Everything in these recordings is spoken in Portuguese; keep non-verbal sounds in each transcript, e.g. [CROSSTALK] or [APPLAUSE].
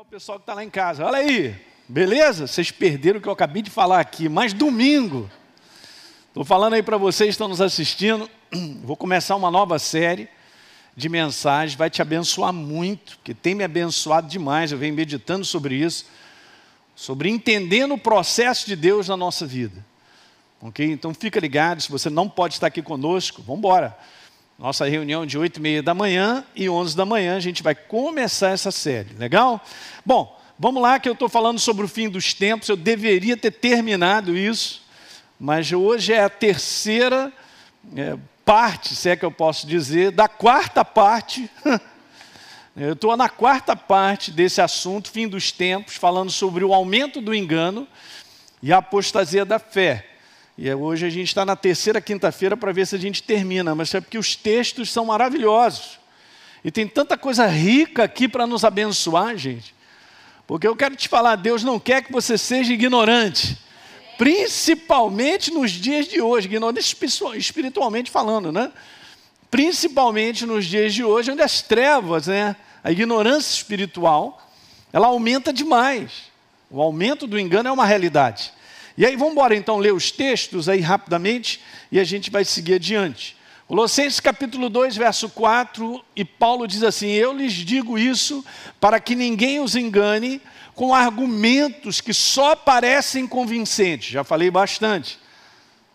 O pessoal que está lá em casa, olha aí, beleza? Vocês perderam o que eu acabei de falar aqui, mas domingo. Estou falando aí para vocês que estão nos assistindo. [CLEARS THROAT] Vou começar uma nova série de mensagens, vai te abençoar muito, porque tem me abençoado demais. Eu venho meditando sobre isso, sobre entendendo o processo de Deus na nossa vida. Ok? Então fica ligado, se você não pode estar aqui conosco, vamos embora. Nossa reunião de 8 e meia da manhã e 11 da manhã a gente vai começar essa série, legal? Bom, vamos lá que eu estou falando sobre o fim dos tempos, eu deveria ter terminado isso, mas hoje é a terceira é, parte, se é que eu posso dizer, da quarta parte. [LAUGHS] eu estou na quarta parte desse assunto, fim dos tempos, falando sobre o aumento do engano e a apostasia da fé. E é, hoje a gente está na terceira quinta-feira para ver se a gente termina, mas é porque os textos são maravilhosos. E tem tanta coisa rica aqui para nos abençoar, gente. Porque eu quero te falar, Deus não quer que você seja ignorante. Principalmente nos dias de hoje, ignorante espiritualmente falando, né? Principalmente nos dias de hoje, onde as trevas, né? A ignorância espiritual, ela aumenta demais. O aumento do engano é uma realidade. E aí vamos embora então ler os textos aí rapidamente e a gente vai seguir adiante. Colossenses capítulo 2, verso 4, e Paulo diz assim: Eu lhes digo isso para que ninguém os engane com argumentos que só parecem convincentes. Já falei bastante.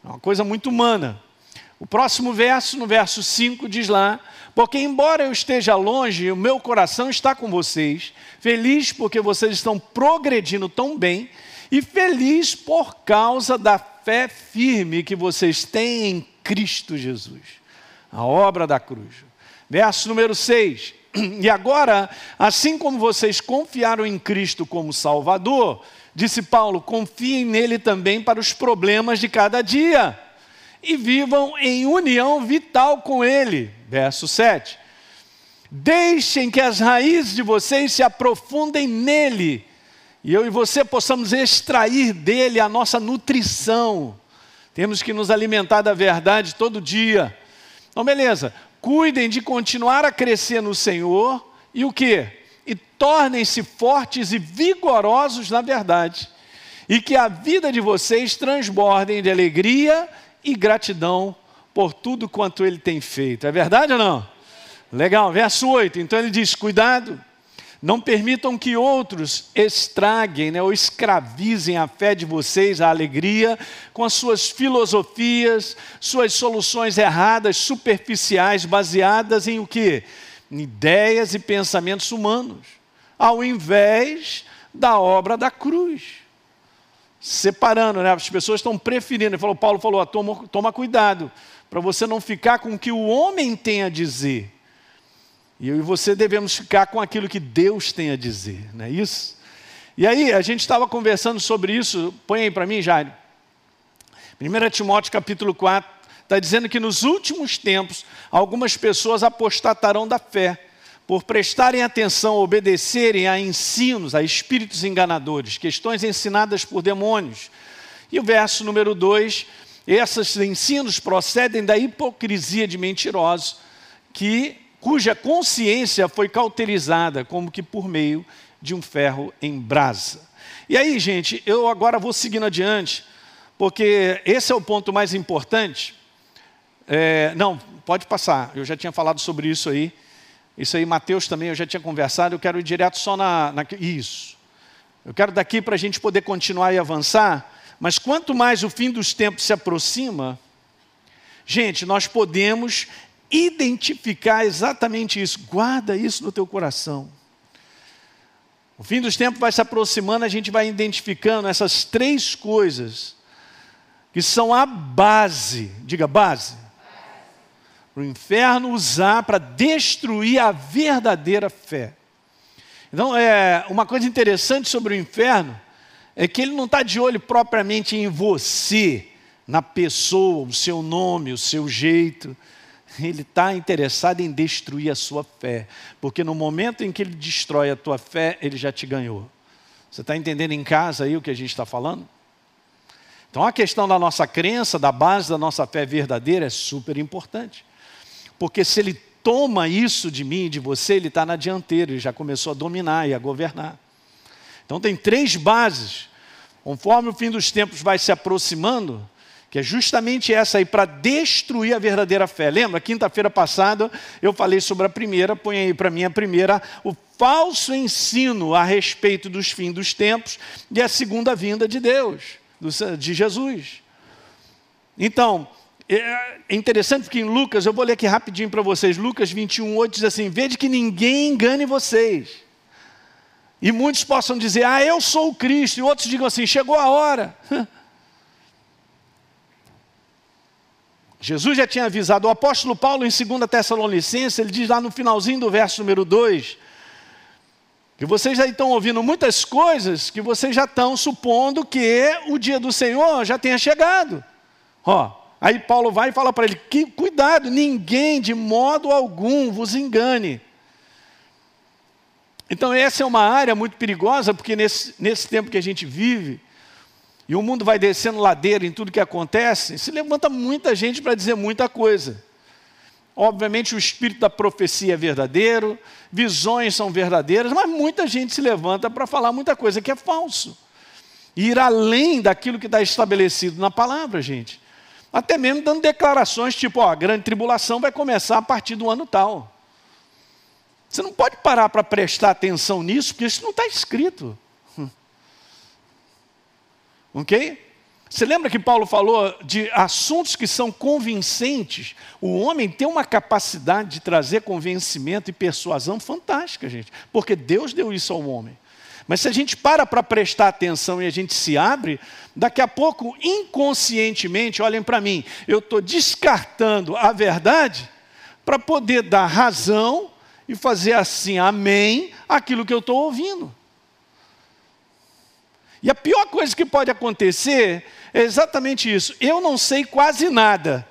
É uma coisa muito humana. O próximo verso, no verso 5, diz lá: Porque, embora eu esteja longe, o meu coração está com vocês, feliz porque vocês estão progredindo tão bem e feliz por causa da fé firme que vocês têm em Cristo Jesus, a obra da cruz. Verso número 6. [CLEARS THROAT] E agora, assim como vocês confiaram em Cristo como Salvador, disse Paulo, confiem nele também para os problemas de cada dia e vivam em união vital com ele. Verso 7. Deixem que as raízes de vocês se aprofundem nele e eu e você possamos extrair dele a nossa nutrição. Temos que nos alimentar da verdade todo dia. Então, beleza. Cuidem de continuar a crescer no Senhor e o que? E tornem-se fortes e vigorosos na verdade. E que a vida de vocês transbordem de alegria e gratidão por tudo quanto ele tem feito. É verdade ou não? Legal, verso 8. Então ele diz: Cuidado não permitam que outros estraguem né, ou escravizem a fé de vocês, a alegria, com as suas filosofias, suas soluções erradas, superficiais, baseadas em o quê? Em ideias e pensamentos humanos, ao invés da obra da cruz. Separando, né? as pessoas estão preferindo. Falou, Paulo falou: toma, toma cuidado, para você não ficar com o que o homem tem a dizer e eu e você devemos ficar com aquilo que Deus tem a dizer, não é isso? E aí, a gente estava conversando sobre isso, põe aí para mim, Jairo. 1 Timóteo capítulo 4, está dizendo que nos últimos tempos, algumas pessoas apostatarão da fé, por prestarem atenção, obedecerem a ensinos, a espíritos enganadores, questões ensinadas por demônios. E o verso número 2, esses ensinos procedem da hipocrisia de mentirosos, que cuja consciência foi cauterizada, como que por meio de um ferro em brasa. E aí, gente, eu agora vou seguindo adiante, porque esse é o ponto mais importante. É, não, pode passar, eu já tinha falado sobre isso aí. Isso aí, Mateus também, eu já tinha conversado, eu quero ir direto só na. na isso. Eu quero daqui para a gente poder continuar e avançar, mas quanto mais o fim dos tempos se aproxima, gente, nós podemos identificar exatamente isso. Guarda isso no teu coração. O fim dos tempos vai se aproximando, a gente vai identificando essas três coisas que são a base, diga base, para o inferno usar para destruir a verdadeira fé. Então, é, uma coisa interessante sobre o inferno é que ele não está de olho propriamente em você, na pessoa, o seu nome, o seu jeito ele está interessado em destruir a sua fé, porque no momento em que ele destrói a tua fé, ele já te ganhou. Você está entendendo em casa aí o que a gente está falando? Então a questão da nossa crença, da base da nossa fé verdadeira é super importante, porque se ele toma isso de mim e de você, ele está na dianteira, ele já começou a dominar e a governar. Então tem três bases. Conforme o fim dos tempos vai se aproximando, que é justamente essa aí, para destruir a verdadeira fé. Lembra, quinta-feira passada eu falei sobre a primeira, põe aí para mim a primeira, o falso ensino a respeito dos fins dos tempos e a segunda vinda de Deus, de Jesus. Então, é interessante porque em Lucas, eu vou ler aqui rapidinho para vocês, Lucas 21, 8 diz assim: Vede que ninguém engane vocês. E muitos possam dizer, ah, eu sou o Cristo, e outros digam assim, chegou a hora. [LAUGHS] Jesus já tinha avisado, o apóstolo Paulo, em 2 Tessalonicenses, ele diz lá no finalzinho do verso número 2, que vocês já estão ouvindo muitas coisas que vocês já estão supondo que o dia do Senhor já tenha chegado. Ó, aí Paulo vai e fala para ele: que, cuidado, ninguém de modo algum vos engane. Então, essa é uma área muito perigosa, porque nesse, nesse tempo que a gente vive, e o mundo vai descendo ladeira em tudo que acontece, se levanta muita gente para dizer muita coisa. Obviamente, o espírito da profecia é verdadeiro, visões são verdadeiras, mas muita gente se levanta para falar muita coisa que é falso. E ir além daquilo que está estabelecido na palavra, gente. Até mesmo dando declarações tipo: ó, a grande tribulação vai começar a partir do ano tal. Você não pode parar para prestar atenção nisso, porque isso não está escrito. Ok? Você lembra que Paulo falou de assuntos que são convincentes? O homem tem uma capacidade de trazer convencimento e persuasão fantástica, gente, porque Deus deu isso ao homem. Mas se a gente para para prestar atenção e a gente se abre, daqui a pouco, inconscientemente, olhem para mim, eu estou descartando a verdade para poder dar razão e fazer assim, amém, aquilo que eu estou ouvindo. E a pior coisa que pode acontecer é exatamente isso. Eu não sei quase nada.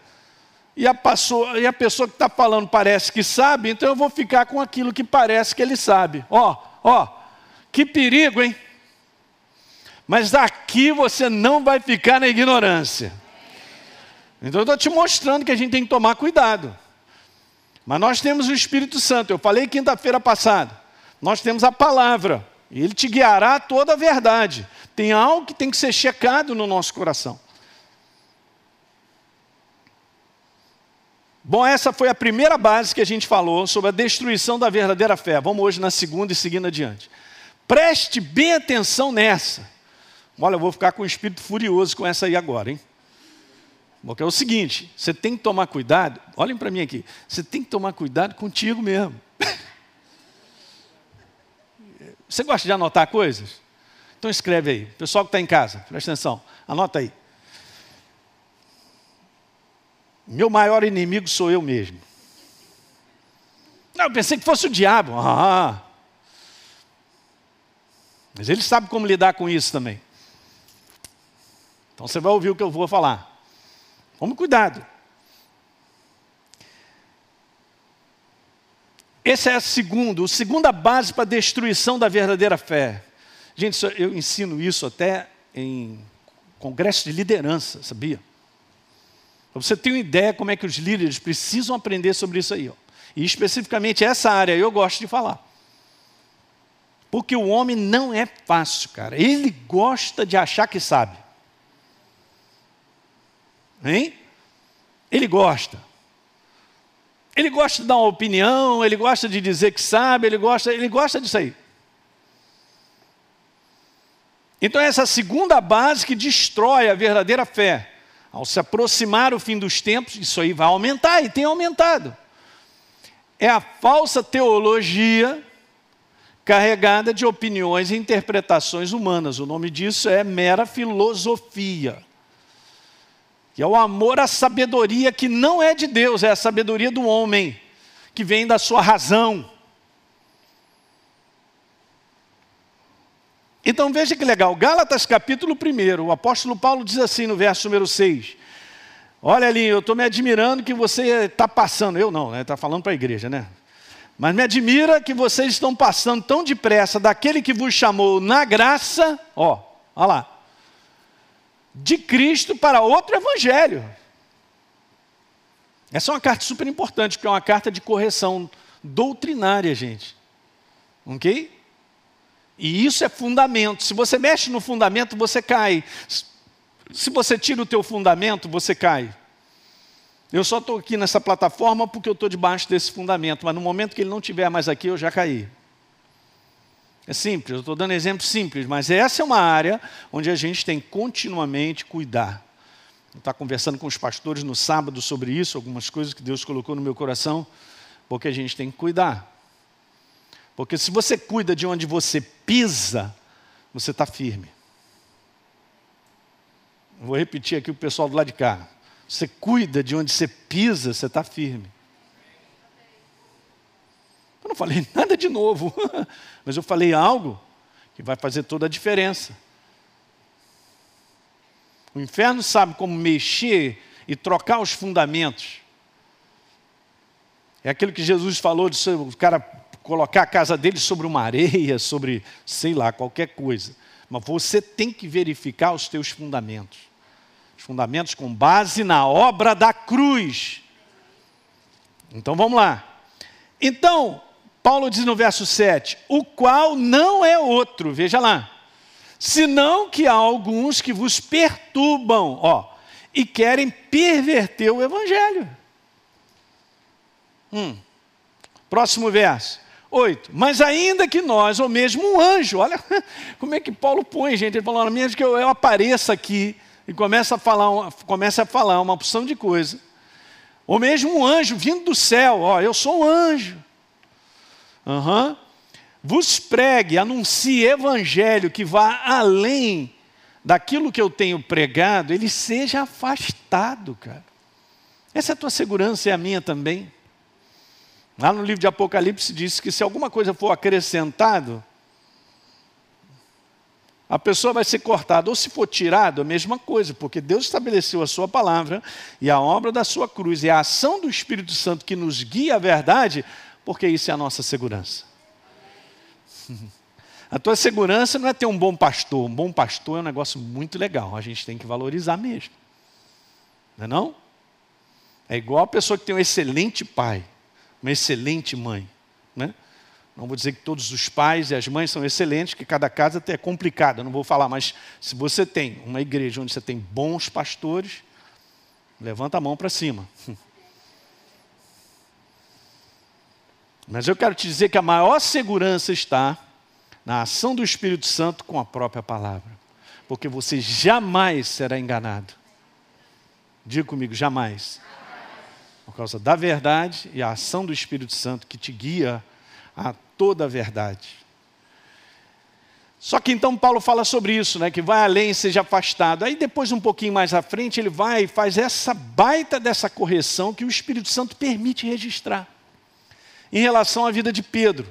E a, pessoa, e a pessoa que está falando parece que sabe, então eu vou ficar com aquilo que parece que ele sabe. Ó, ó, que perigo, hein? Mas aqui você não vai ficar na ignorância. Então eu estou te mostrando que a gente tem que tomar cuidado. Mas nós temos o Espírito Santo, eu falei quinta-feira passada. Nós temos a palavra, e ele te guiará toda a verdade. Tem algo que tem que ser checado no nosso coração. Bom, essa foi a primeira base que a gente falou sobre a destruição da verdadeira fé. Vamos hoje na segunda e seguindo adiante. Preste bem atenção nessa. Olha, eu vou ficar com o espírito furioso com essa aí agora, hein? Porque é o seguinte, você tem que tomar cuidado, olhem para mim aqui, você tem que tomar cuidado contigo mesmo. [LAUGHS] Você gosta de anotar coisas? Então escreve aí. Pessoal que está em casa, presta atenção, anota aí. Meu maior inimigo sou eu mesmo. Não, eu pensei que fosse o diabo. Ah. Mas ele sabe como lidar com isso também. Então você vai ouvir o que eu vou falar. Tome cuidado. Esse é a segundo, a segunda base para a destruição da verdadeira fé. Gente, eu ensino isso até em congresso de liderança, sabia? Para você ter uma ideia como é que os líderes precisam aprender sobre isso aí. Ó. E especificamente essa área eu gosto de falar. Porque o homem não é fácil, cara. Ele gosta de achar que sabe. Hein? Ele gosta. Ele gosta de dar uma opinião, ele gosta de dizer que sabe, ele gosta, ele gosta disso aí. Então essa segunda base que destrói a verdadeira fé. Ao se aproximar o fim dos tempos, isso aí vai aumentar e tem aumentado. É a falsa teologia carregada de opiniões e interpretações humanas. O nome disso é mera filosofia que é o amor à sabedoria que não é de Deus, é a sabedoria do homem, que vem da sua razão. Então veja que legal, Gálatas capítulo 1, o apóstolo Paulo diz assim no verso número 6. Olha ali, eu estou me admirando que você está passando, eu não, está né? falando para a igreja, né? Mas me admira que vocês estão passando tão depressa daquele que vos chamou na graça, ó, olha lá, de Cristo para outro evangelho. Essa é uma carta super importante, porque é uma carta de correção doutrinária, gente. Ok? E isso é fundamento. Se você mexe no fundamento, você cai. Se você tira o teu fundamento, você cai. Eu só estou aqui nessa plataforma porque eu estou debaixo desse fundamento, mas no momento que ele não estiver mais aqui, eu já caí. É simples, eu estou dando exemplo simples, mas essa é uma área onde a gente tem continuamente cuidar. Estar conversando com os pastores no sábado sobre isso, algumas coisas que Deus colocou no meu coração, porque a gente tem que cuidar. Porque se você cuida de onde você pisa, você está firme. Vou repetir aqui o pessoal do lado de cá. Você cuida de onde você pisa, você está firme. Eu não falei [LAUGHS] nada de novo, [LAUGHS] mas eu falei algo que vai fazer toda a diferença. O inferno sabe como mexer e trocar os fundamentos. É aquilo que Jesus falou de o cara colocar a casa dele sobre uma areia, [LAUGHS] sobre, sei lá, qualquer coisa. Mas você tem que verificar os teus fundamentos. Os fundamentos com base na obra da cruz. Então vamos lá. Então, Paulo diz no verso 7: o qual não é outro, veja lá, senão que há alguns que vos perturbam, ó, e querem perverter o evangelho. Hum. Próximo verso. 8. Mas ainda que nós, ou mesmo um anjo, olha [LAUGHS] como é que Paulo põe, gente, ele falando, mesmo que eu, eu apareça aqui, e começa a falar, começa a falar uma opção de coisa. Ou mesmo um anjo vindo do céu, ó, eu sou um anjo. Uhum. Vos pregue, anuncie evangelho que vá além daquilo que eu tenho pregado, ele seja afastado, cara. Essa é a tua segurança e a minha também. Lá no livro de Apocalipse diz que se alguma coisa for acrescentado, a pessoa vai ser cortada, ou se for tirado, a mesma coisa, porque Deus estabeleceu a sua palavra e a obra da sua cruz e a ação do Espírito Santo que nos guia à verdade, porque isso é a nossa segurança. [LAUGHS] A tua segurança não é ter um bom pastor, um bom pastor é um negócio muito legal, a gente tem que valorizar mesmo. Não é não? É igual a pessoa que tem um excelente pai, uma excelente mãe, né? Não vou dizer que todos os pais e as mães são excelentes, que cada casa até é complicada, não vou falar, mas se você tem uma igreja onde você tem bons pastores, levanta a mão para cima. [LAUGHS] Mas eu quero te dizer que a maior segurança está na ação do Espírito Santo com a própria palavra, porque você jamais será enganado. Diga comigo, jamais. Por causa da verdade e a ação do Espírito Santo que te guia a toda a verdade. Só que então Paulo fala sobre isso, né, que vai além e seja afastado. Aí depois, um pouquinho mais à frente, ele vai e faz essa baita dessa correção que o Espírito Santo permite registrar em relação à vida de Pedro.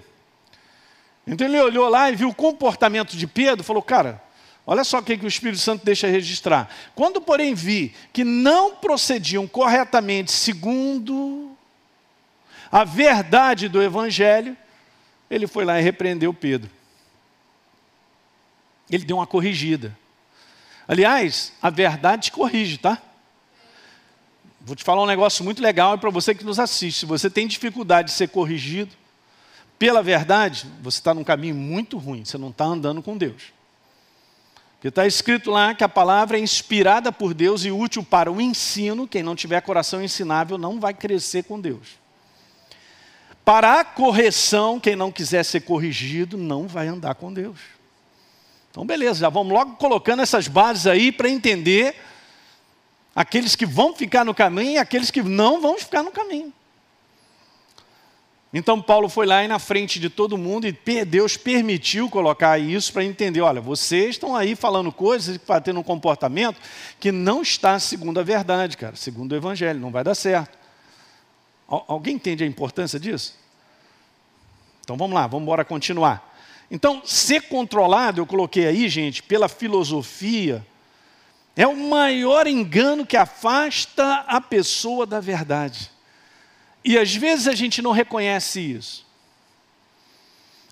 Então ele olhou lá e viu o comportamento de Pedro, falou, cara, olha só o que, que o Espírito Santo deixa registrar. Quando, porém, vi que não procediam corretamente segundo a verdade do Evangelho, ele foi lá e repreendeu Pedro. Ele deu uma corrigida. Aliás, a verdade te corrige, tá? Vou te falar um negócio muito legal para você que nos assiste. Se você tem dificuldade de ser corrigido pela verdade, você está num caminho muito ruim, você não está andando com Deus. Porque está escrito lá que a palavra é inspirada por Deus e útil para o ensino. Quem não tiver coração ensinável não vai crescer com Deus. Para a correção, quem não quiser ser corrigido, não vai andar com Deus. Então, beleza, já vamos logo colocando essas bases aí para entender aqueles que vão ficar no caminho e aqueles que não vão ficar no caminho. Então Paulo foi lá e na frente de todo mundo e Deus permitiu colocar isso para entender, olha, vocês estão aí falando coisas e tendo um comportamento que não está segundo a verdade, cara, segundo o evangelho, não vai dar certo. Alguém entende a importância disso? Então vamos lá, vamos embora continuar. Então, ser controlado, eu coloquei aí, gente, pela filosofia, é o maior engano que afasta a pessoa da verdade. E às vezes a gente não reconhece isso.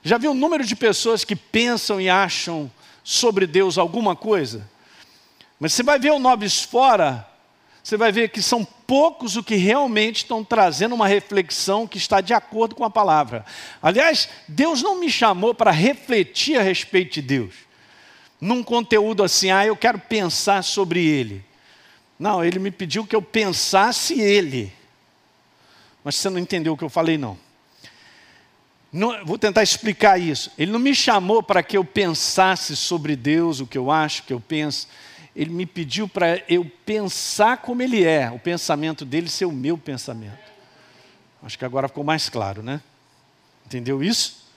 Já viu o número de pessoas que pensam e acham sobre Deus alguma coisa? Mas você vai ver o Nobis fora, você vai ver que são poucos o que realmente estão trazendo uma reflexão que está de acordo com a palavra. Aliás, Deus não me chamou para refletir a respeito de Deus, num conteúdo assim, ah, eu quero pensar sobre Ele. Não, Ele me pediu que eu pensasse Ele. Mas você não entendeu o que eu falei, não. não vou tentar explicar isso. Ele não me chamou para que eu pensasse sobre Deus, o que eu acho, o que eu penso ele me pediu para eu pensar como ele é, o pensamento dele ser o meu pensamento. Acho que agora ficou mais claro, né? Entendeu isso?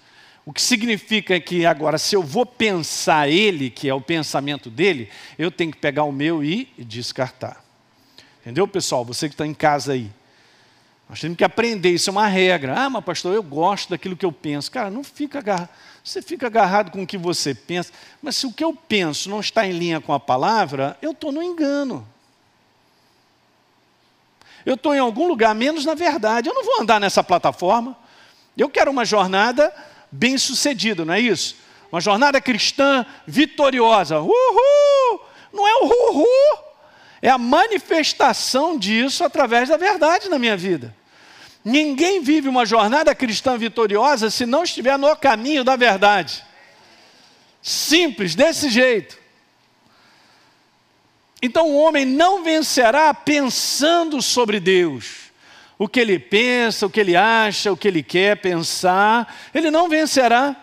O que significa que agora, se eu vou pensar ele, que é o pensamento dele, eu tenho que pegar o meu e descartar. Entendeu, pessoal? Você que está em casa aí. Nós temos que aprender, isso é uma regra. Ah, mas pastor, eu gosto daquilo que eu penso. Cara, não fica agarrado. Você fica agarrado com o que você pensa, mas se o que eu penso não está em linha com a palavra, eu estou no engano. Eu estou em algum lugar menos na verdade. Eu não vou andar nessa plataforma. Eu quero uma jornada bem sucedida, não é isso? Uma jornada cristã vitoriosa. Uhul! Não é o uhul, é a manifestação disso através da verdade na minha vida. Ninguém vive uma jornada cristã vitoriosa se não estiver no caminho da verdade. Simples, desse jeito. Então o homem não vencerá pensando sobre Deus. O que ele pensa, o que ele acha, o que ele quer pensar, ele não vencerá.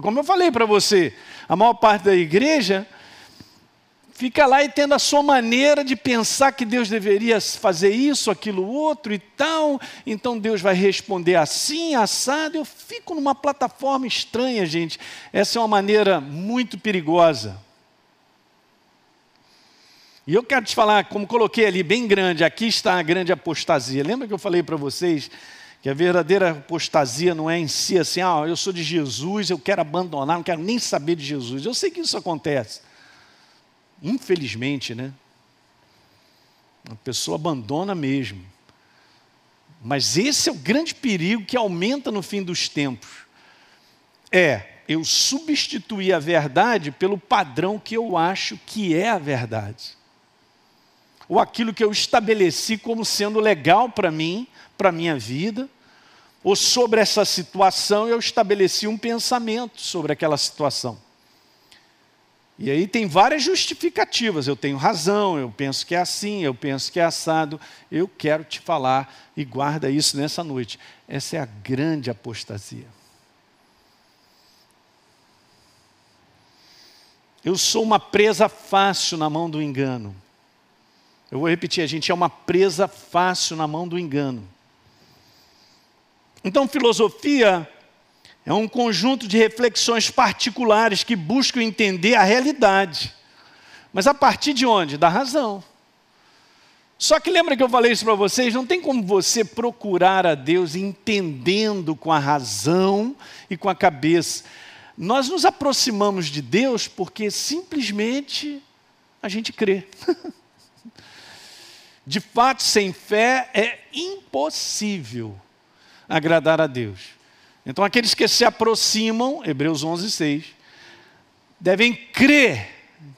Como eu falei para você, a maior parte da igreja fica lá e tendo a sua maneira de pensar que Deus deveria fazer isso, aquilo, outro e tal, então Deus vai responder assim, assado. Eu fico numa plataforma estranha, gente. Essa é uma maneira muito perigosa. E eu quero te falar, como coloquei ali bem grande, aqui está a grande apostasia. Lembra que eu falei para vocês que a verdadeira apostasia não é em si assim, ah, eu sou de Jesus, eu quero abandonar, não quero nem saber de Jesus. Eu sei que isso acontece. Infelizmente, né? A pessoa abandona mesmo. Mas esse é o grande perigo que aumenta no fim dos tempos. É eu substituir a verdade pelo padrão que eu acho que é a verdade. Ou aquilo que eu estabeleci como sendo legal para mim, para a minha vida. Ou sobre essa situação eu estabeleci um pensamento sobre aquela situação. E aí tem várias justificativas. Eu tenho razão, eu penso que é assim, eu penso que é assado. Eu quero te falar e guarda isso nessa noite. Essa é a grande apostasia. Eu sou uma presa fácil na mão do engano. Eu vou repetir, a gente é uma presa fácil na mão do engano. Então, filosofia é um conjunto de reflexões particulares que buscam entender a realidade. Mas a partir de onde? Da razão. Só que lembra que eu falei isso para vocês? Não tem como você procurar a Deus entendendo com a razão e com a cabeça. Nós nos aproximamos de Deus porque simplesmente a gente crê. [LAUGHS] De fato, sem fé é impossível agradar a Deus. Então, aqueles que se aproximam, Hebreus 11, 6, devem crer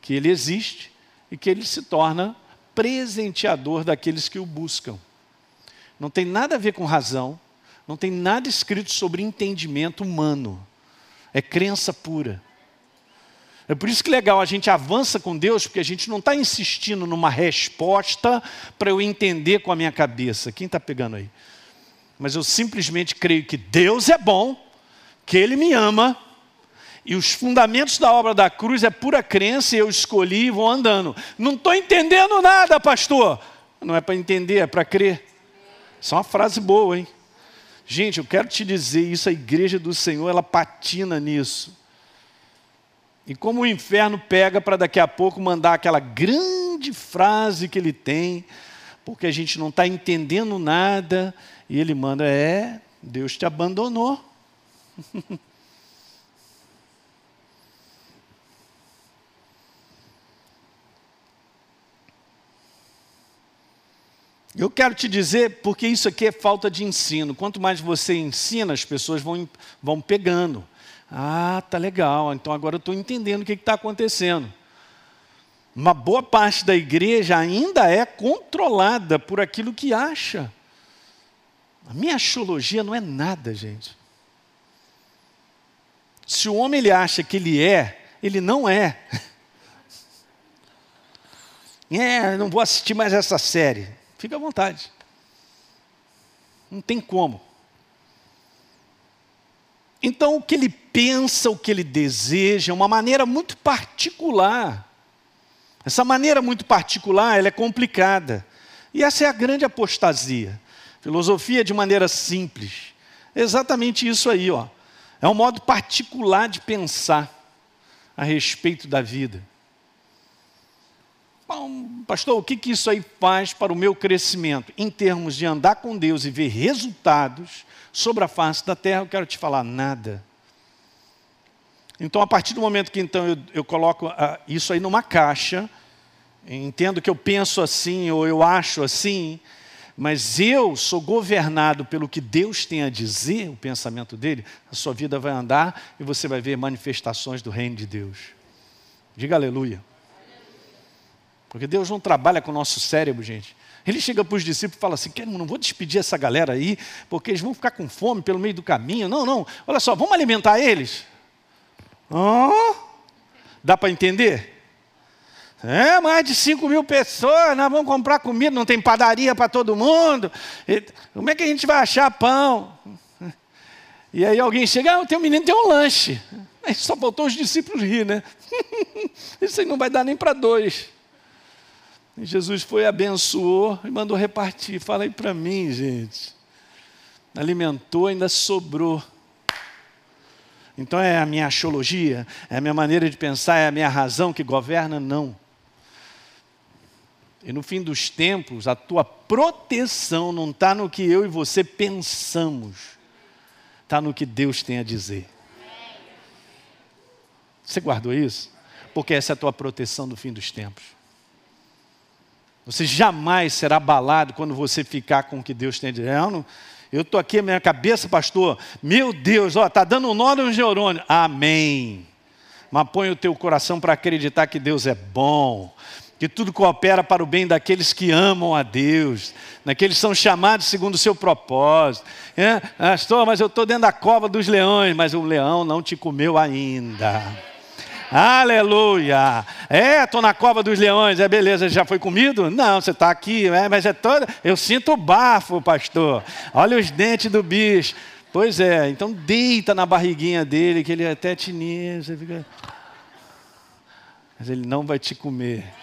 que Ele existe e que Ele se torna presenteador daqueles que o buscam. Não tem nada a ver com razão, não tem nada escrito sobre entendimento humano, é crença pura. É por isso que legal, a gente avança com Deus, porque a gente não está insistindo numa resposta para eu entender com a minha cabeça. Quem está pegando aí? Mas eu simplesmente creio que Deus é bom, que Ele me ama, e os fundamentos da obra da cruz é pura crença, e eu escolhi e vou andando. Não estou entendendo nada, pastor. Não é para entender, é para crer. Isso é uma frase boa, hein? Gente, eu quero te dizer isso, a igreja do Senhor, ela patina nisso. E como o inferno pega para daqui a pouco mandar aquela grande frase que ele tem, porque a gente não está entendendo nada, e ele manda: É, Deus te abandonou. [LAUGHS] Eu quero te dizer, porque isso aqui é falta de ensino. Quanto mais você ensina, as pessoas vão, vão pegando. Ah, tá legal, então agora eu estou entendendo o que está acontecendo. uma boa parte da igreja ainda é controlada por aquilo que acha. A minha axiologia não é nada, gente. Se o homem ele acha que ele é, ele não é. [LAUGHS] É, não vou assistir mais essa série. Fica à vontade. Não tem como. Então, o que ele pensa, o que ele deseja, é uma maneira muito particular. Essa maneira muito particular, ela é complicada. E essa é a grande apostasia. Filosofia de maneira simples. Exatamente isso aí, ó. É um modo particular de pensar a respeito da vida. Bom, pastor, o que, que isso aí faz para o meu crescimento? Em termos de andar com Deus e ver resultados sobre a face da terra, eu quero te falar nada. Então, a partir do momento que então eu, eu coloco uh, isso aí numa caixa, entendo que eu penso assim ou eu acho assim, mas eu sou governado pelo que Deus tem a dizer, o pensamento dele, a sua vida vai andar e você vai ver manifestações do reino de Deus. Diga aleluia. Porque Deus não trabalha com o nosso cérebro, gente. Ele chega para os discípulos e fala assim: não vou despedir essa galera aí, porque eles vão ficar com fome pelo meio do caminho. Não, não, olha só, vamos alimentar eles. Oh, dá para entender? É, mais de 5 mil pessoas, nós vamos comprar comida, não tem padaria para todo mundo. Como é que a gente vai achar pão? [LAUGHS] E aí alguém chega, ah, tem um menino tem um lanche. [LAUGHS] Aí só faltou os discípulos rir, né? [LAUGHS] Isso aí não vai dar nem para dois. Jesus foi, abençoou e mandou repartir. Fala aí para mim, gente. Alimentou, ainda sobrou. Então é a minha axiologia, é a minha maneira de pensar, é a minha razão que governa? Não. E no fim dos tempos, a tua proteção não está no que eu e você pensamos, está no que Deus tem a dizer. Você guardou isso? Porque essa é a tua proteção no fim dos tempos. Você jamais será abalado quando você ficar com o que Deus tem a dizer. Eu estou aqui, minha cabeça, pastor, meu Deus, está dando um nó no neurônio. Amém. Mas põe o teu coração para acreditar que Deus é bom, que tudo coopera para o bem daqueles que amam a Deus, daqueles que são chamados segundo o seu propósito. É, pastor, mas eu estou dentro da cova dos leões, mas o leão não te comeu ainda. Aleluia! É, estou na cova dos leões, é beleza, já foi comido? Não, você está aqui, é, mas é toda. Eu sinto o bafo, pastor. Olha os dentes do bicho. Pois é, então deita na barriguinha dele, que ele até te fica. Mas ele não vai te comer.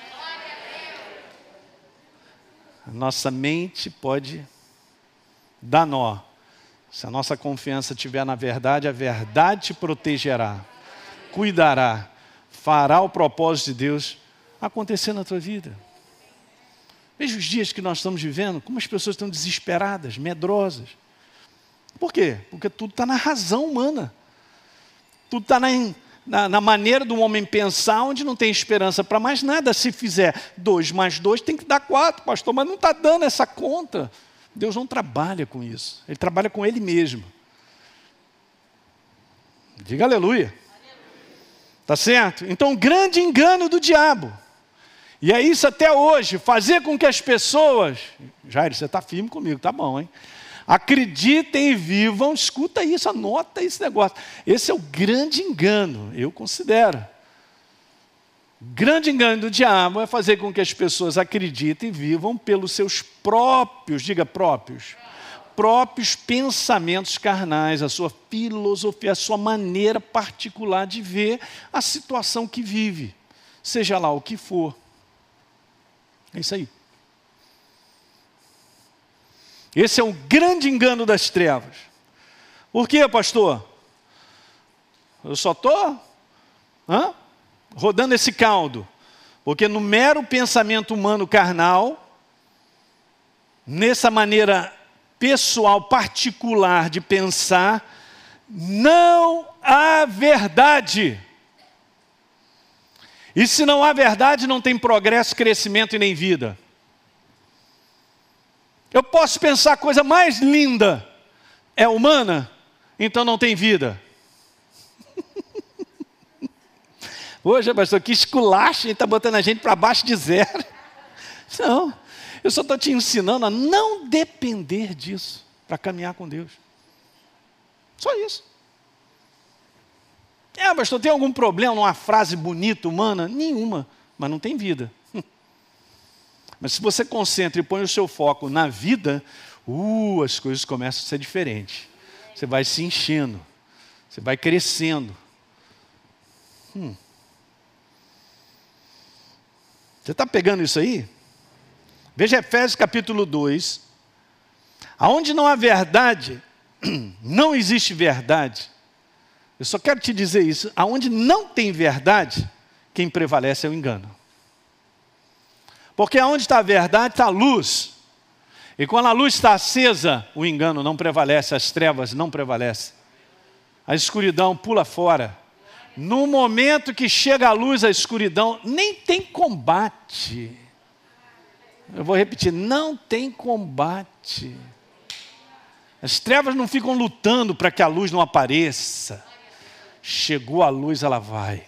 Nossa mente pode dar nó. Se a nossa confiança estiver na verdade, a verdade te protegerá, cuidará fará o propósito de Deus acontecer na tua vida. Veja os dias que nós estamos vivendo, como as pessoas estão desesperadas, medrosas. Por quê? Porque tudo está na razão humana. Tudo está na, na, na, maneira do homem pensar, onde não tem esperança para mais nada. Se fizer dois mais dois, tem que dar quatro, pastor, mas não está dando essa conta. Deus não trabalha com isso. Ele trabalha com Ele mesmo. Diga aleluia. Tá certo? Então, grande engano do diabo. E é isso até hoje, fazer com que as pessoas. Jair, você está firme comigo, tá bom, hein? Acreditem e vivam, escuta isso, anota esse negócio. Esse é o grande engano, eu considero. Grande engano do diabo é fazer com que as pessoas acreditem e vivam pelos seus próprios, diga próprios, próprios pensamentos carnais, a sua filosofia, a sua maneira particular de ver a situação que vive, seja lá o que for. É isso aí. Esse é um grande engano das trevas. Por quê, pastor? Eu só estou rodando esse caldo. Porque no mero pensamento humano carnal, nessa maneira pessoal, particular de pensar, não há verdade. E se não há verdade, não tem progresso, crescimento e nem vida. Eu posso pensar a coisa mais linda, é humana, então não tem vida. [LAUGHS] Hoje, pastor, que esculacha, está botando a gente para baixo de zero. [LAUGHS] Não, eu só estou te ensinando a não depender disso para caminhar com Deus. Só isso. É, pastor, tem algum problema numa frase bonita, humana? Nenhuma, mas não tem vida. Mas se você concentra e põe o seu foco na vida, uh, as coisas começam a ser diferentes. Você vai se enchendo, você vai crescendo. Hum. Você está pegando isso aí? Veja Efésios capítulo 2. Aonde não há verdade, [CLEARS THROAT] não existe verdade. Eu só quero te dizer isso. Aonde não tem verdade, quem prevalece é o engano. Porque aonde está a verdade está a luz. E quando a luz está acesa, o engano não prevalece, as trevas não prevalecem. A escuridão pula fora. No momento que chega a luz, a escuridão nem tem combate. Eu vou repetir, não tem combate. As trevas não ficam lutando para que a luz não apareça. Chegou a luz, ela vai.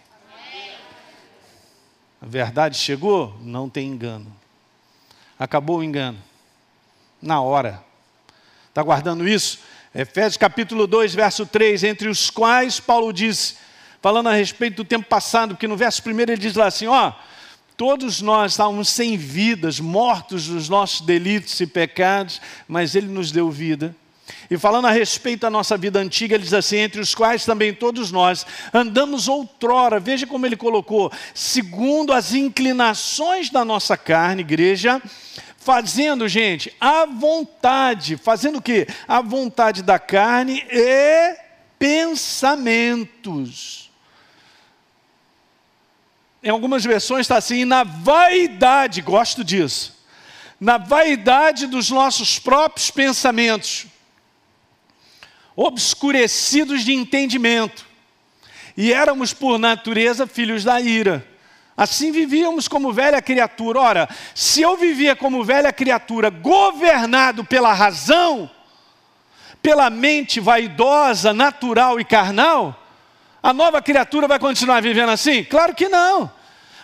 A verdade chegou, não tem engano. Acabou o engano. Na hora. Está guardando isso? Efésios capítulo 2, verso 3, entre os quais Paulo diz, falando a respeito do tempo passado, porque no verso 1 ele diz lá assim, ó, todos nós estávamos sem vidas, mortos dos nossos delitos e pecados, mas ele nos deu vida e falando a respeito da nossa vida antiga, ele diz assim: entre os quais também todos nós andamos outrora, veja como ele colocou, segundo as inclinações da nossa carne, igreja, fazendo, gente, a vontade, fazendo o quê? A vontade da carne e pensamentos. Em algumas versões está assim, na vaidade, gosto disso, na vaidade dos nossos próprios pensamentos obscurecidos de entendimento, e éramos por natureza filhos da ira. Assim vivíamos como velha criatura. Ora, se eu vivia como velha criatura, governado pela razão, pela mente vaidosa, natural e carnal, a nova criatura vai continuar vivendo assim? Claro que não.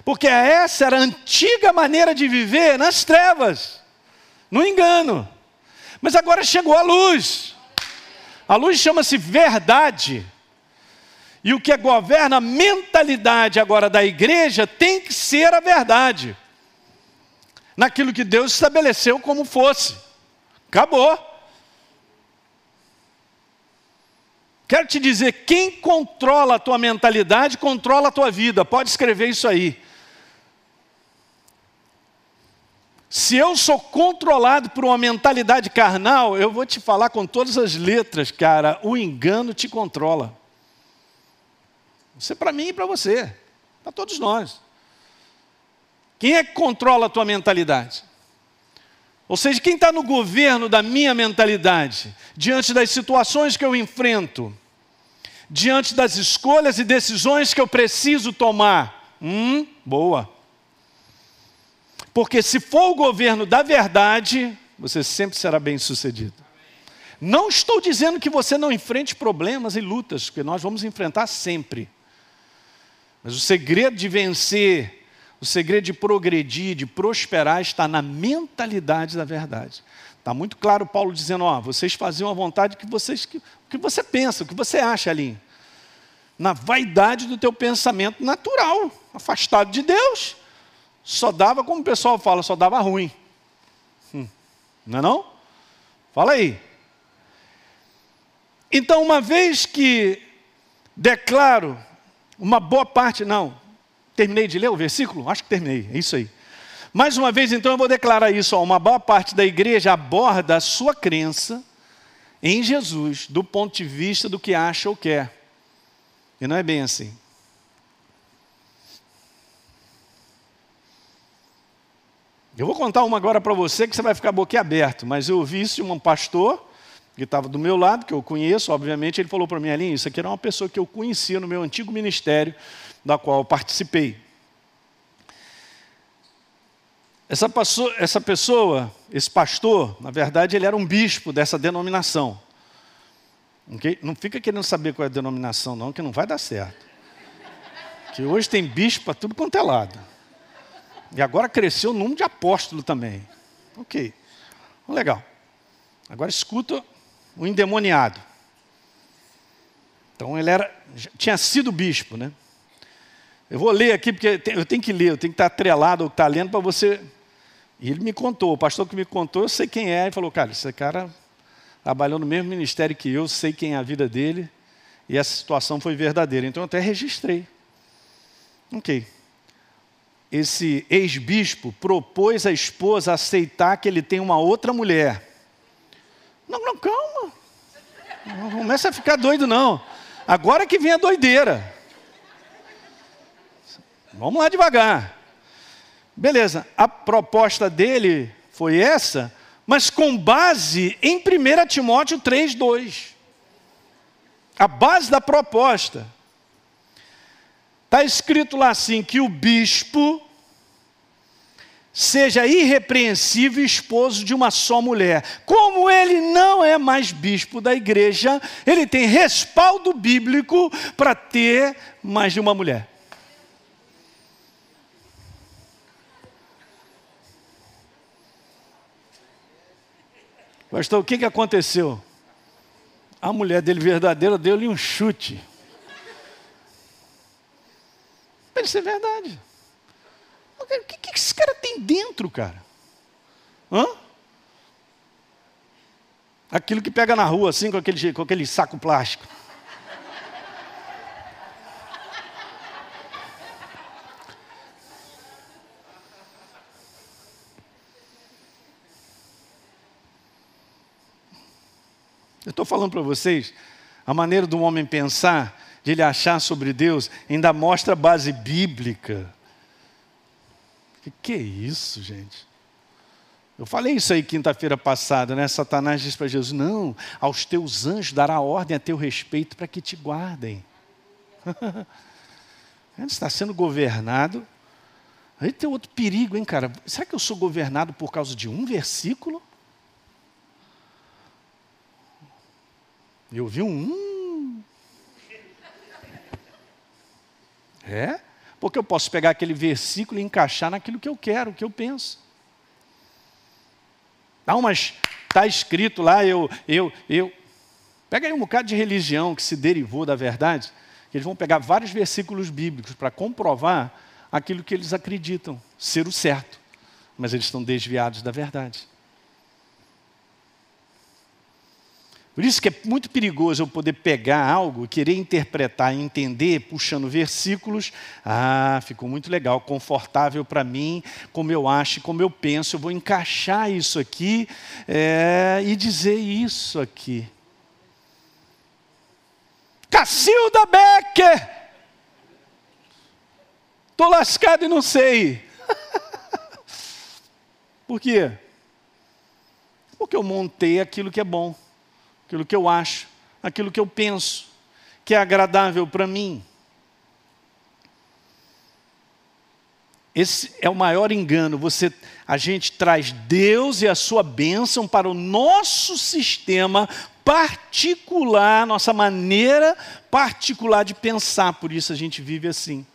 Porque essa era a antiga maneira de viver nas trevas, no engano. Mas agora chegou a luz. A luz chama-se verdade. E o que governa a mentalidade agora da igreja tem que ser a verdade. Naquilo que Deus estabeleceu como fosse. Acabou. Quero te dizer, quem controla a tua mentalidade, controla a tua vida. Pode escrever isso aí. Se eu sou controlado por uma mentalidade carnal, eu vou te falar com todas as letras, cara, o engano te controla. Isso é para mim e para você, para todos nós. Quem é que controla a tua mentalidade? Ou seja, quem está no governo da minha mentalidade, diante das situações que eu enfrento, diante das escolhas e decisões que eu preciso tomar? Hum, boa. Porque se for o governo da verdade, você sempre será bem sucedido. Não estou dizendo que você não enfrente problemas e lutas, porque nós vamos enfrentar sempre. Mas o segredo de vencer, o segredo de progredir, de prosperar, está na mentalidade da verdade. Está muito claro Paulo dizendo, ó, vocês faziam a vontade que vocês que, que você pensa, o que você acha ali. Na vaidade do teu pensamento natural, afastado de Deus só dava, como o pessoal fala, só dava ruim. Hum, não é não? Fala aí. Então, uma vez que declaro uma boa parte, não, terminei de ler o versículo? Acho que terminei, é isso aí. Mais uma vez, então, eu vou declarar isso: ó, uma boa parte da igreja aborda a sua crença em Jesus do ponto de vista do que acha ou quer. E não é bem assim. Eu vou contar uma agora para você que você vai ficar boquiaberto, mas eu ouvi isso de um pastor que estava do meu lado, que eu conheço, obviamente, ele falou para mim, Alinho, isso aqui era uma pessoa que eu conhecia no meu antigo ministério, da qual eu participei. Essa pessoa, essa pessoa, esse pastor, na verdade, ele era um bispo dessa denominação. Okay? Não fica querendo saber qual é a denominação, não, que não vai dar certo. Que hoje tem bispo para tudo quanto é lado. E agora cresceu o número de apóstolo também. Ok. Legal. Agora escuta o endemoniado. Então ele era, tinha sido bispo, né? Eu vou ler aqui, porque eu tenho que ler, eu tenho que estar atrelado ao que está lendo para você. E ele me contou, o pastor que me contou, eu sei quem é, ele falou, cara, esse cara trabalhou no mesmo ministério que eu, sei quem é a vida dele, e essa situação foi verdadeira. Então eu até registrei. Ok. Esse ex-bispo propôs à esposa aceitar que ele tem uma outra mulher. Não, não, calma. Não começa a ficar doido, não. Agora que vem a doideira. Vamos lá devagar. Beleza, a proposta dele foi essa, mas com base em 1 Timóteo 3, 2. A base da proposta. Está escrito lá assim: que o bispo seja irrepreensível esposo de uma só mulher. Como ele não é mais bispo da igreja, ele tem respaldo bíblico para ter mais de uma mulher. Pastor, o que, que aconteceu? A mulher dele verdadeira deu-lhe um chute. Isso é verdade. O que, que esse cara tem dentro, cara? Hã? Aquilo que pega na rua, assim, com aquele, com aquele saco plástico. Eu estou falando para vocês, a maneira do homem pensar, de ele achar sobre Deus, ainda mostra base bíblica. Que que é isso, gente? Eu falei isso aí quinta-feira passada, né? Satanás disse para Jesus: Não, aos teus anjos dará ordem a teu respeito para que te guardem. [LAUGHS] Está sendo governado. Aí tem outro perigo, hein, cara? Será que eu sou governado por causa de um versículo? Eu vi um. É? Porque eu posso pegar aquele versículo e encaixar naquilo que eu quero, que eu penso. Não, mas está escrito lá, eu, eu, eu. Pega aí um bocado de religião que se derivou da verdade, que eles vão pegar vários versículos bíblicos para comprovar aquilo que eles acreditam ser o certo, mas eles estão desviados da verdade. Por isso que é muito perigoso eu poder pegar algo, querer interpretar entender, puxando versículos. Ah, ficou muito legal, confortável para mim, como eu acho, como eu penso. Eu vou encaixar isso aqui é, e dizer isso aqui. Cacilda Becker! Estou lascado e não sei. [LAUGHS] Por quê? Porque eu montei aquilo que é bom aquilo que eu acho, aquilo que eu penso, que é agradável para mim. Esse é o maior engano. Você, a gente traz Deus e a sua bênção para o nosso sistema particular, nossa maneira particular de pensar. Por isso a gente vive assim.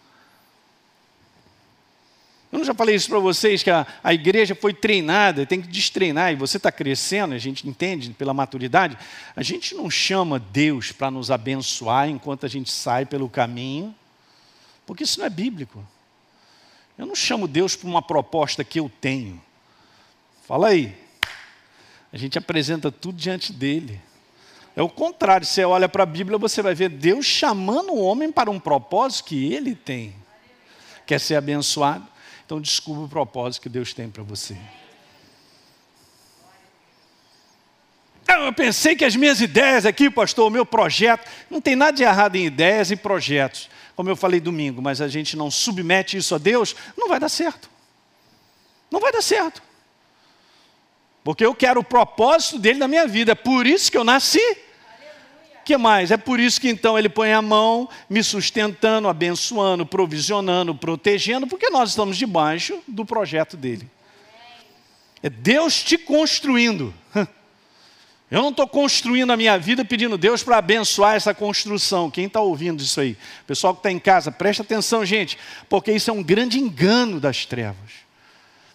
Eu não já falei isso para vocês, que a, a igreja foi treinada, tem que destreinar, e você está crescendo, a gente entende pela maturidade. A gente não chama Deus para nos abençoar enquanto a gente sai pelo caminho, porque isso não é bíblico. Eu não chamo Deus para uma proposta que eu tenho. Fala aí. A gente apresenta tudo diante dele. É o contrário, você olha para a Bíblia, você vai ver Deus chamando o homem para um propósito que ele tem. Quer ser abençoado? Então descubra o propósito que Deus tem para você. Eu pensei que as minhas ideias aqui, pastor, o meu projeto, não tem nada de errado em ideias e projetos, como eu falei domingo, mas a gente não submete isso a Deus, não vai dar certo. Não vai dar certo. Porque eu quero o propósito dele na minha vida, é por isso que eu nasci que mais? É por isso que então ele põe a mão me sustentando, abençoando, provisionando, protegendo, porque nós estamos debaixo do projeto dele. É Deus te construindo. [LAUGHS] Eu não estou construindo a minha vida pedindo Deus para abençoar essa construção. Quem está ouvindo isso aí? Pessoal que está em casa, presta atenção, gente, porque isso é um grande engano das trevas.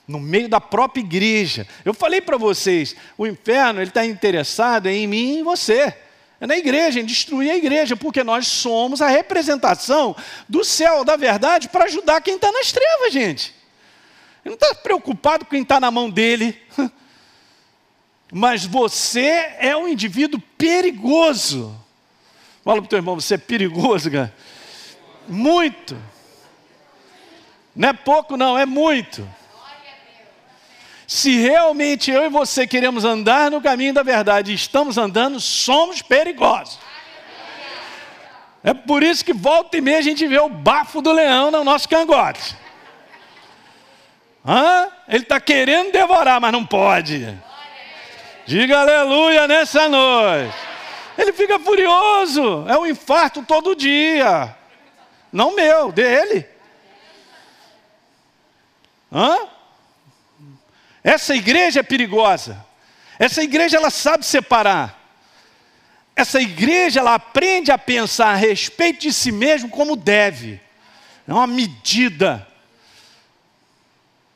No meio da própria igreja. Eu falei para vocês, o inferno ele está interessado em mim e em você. É na igreja, em destruir a igreja, porque nós somos a representação do céu, da verdade, para ajudar quem está nas trevas, gente. Ele não está preocupado com quem está na mão dele. [LAUGHS] Mas você é um indivíduo perigoso. Fala para o teu irmão, você é perigoso, cara. Muito. Não é pouco, não, é muito. Se realmente eu e você queremos andar no caminho da verdade e estamos andando, somos perigosos. É por isso que volta e meia a gente vê o bafo do leão no nosso cangote. Hã? Ele está querendo devorar, mas não pode. Diga aleluia nessa noite. Ele fica furioso. É um infarto todo dia. Não meu, dele. Hã? Essa igreja é perigosa. Essa igreja ela sabe separar. Essa igreja ela aprende a pensar a respeito de si mesmo como deve. É uma medida.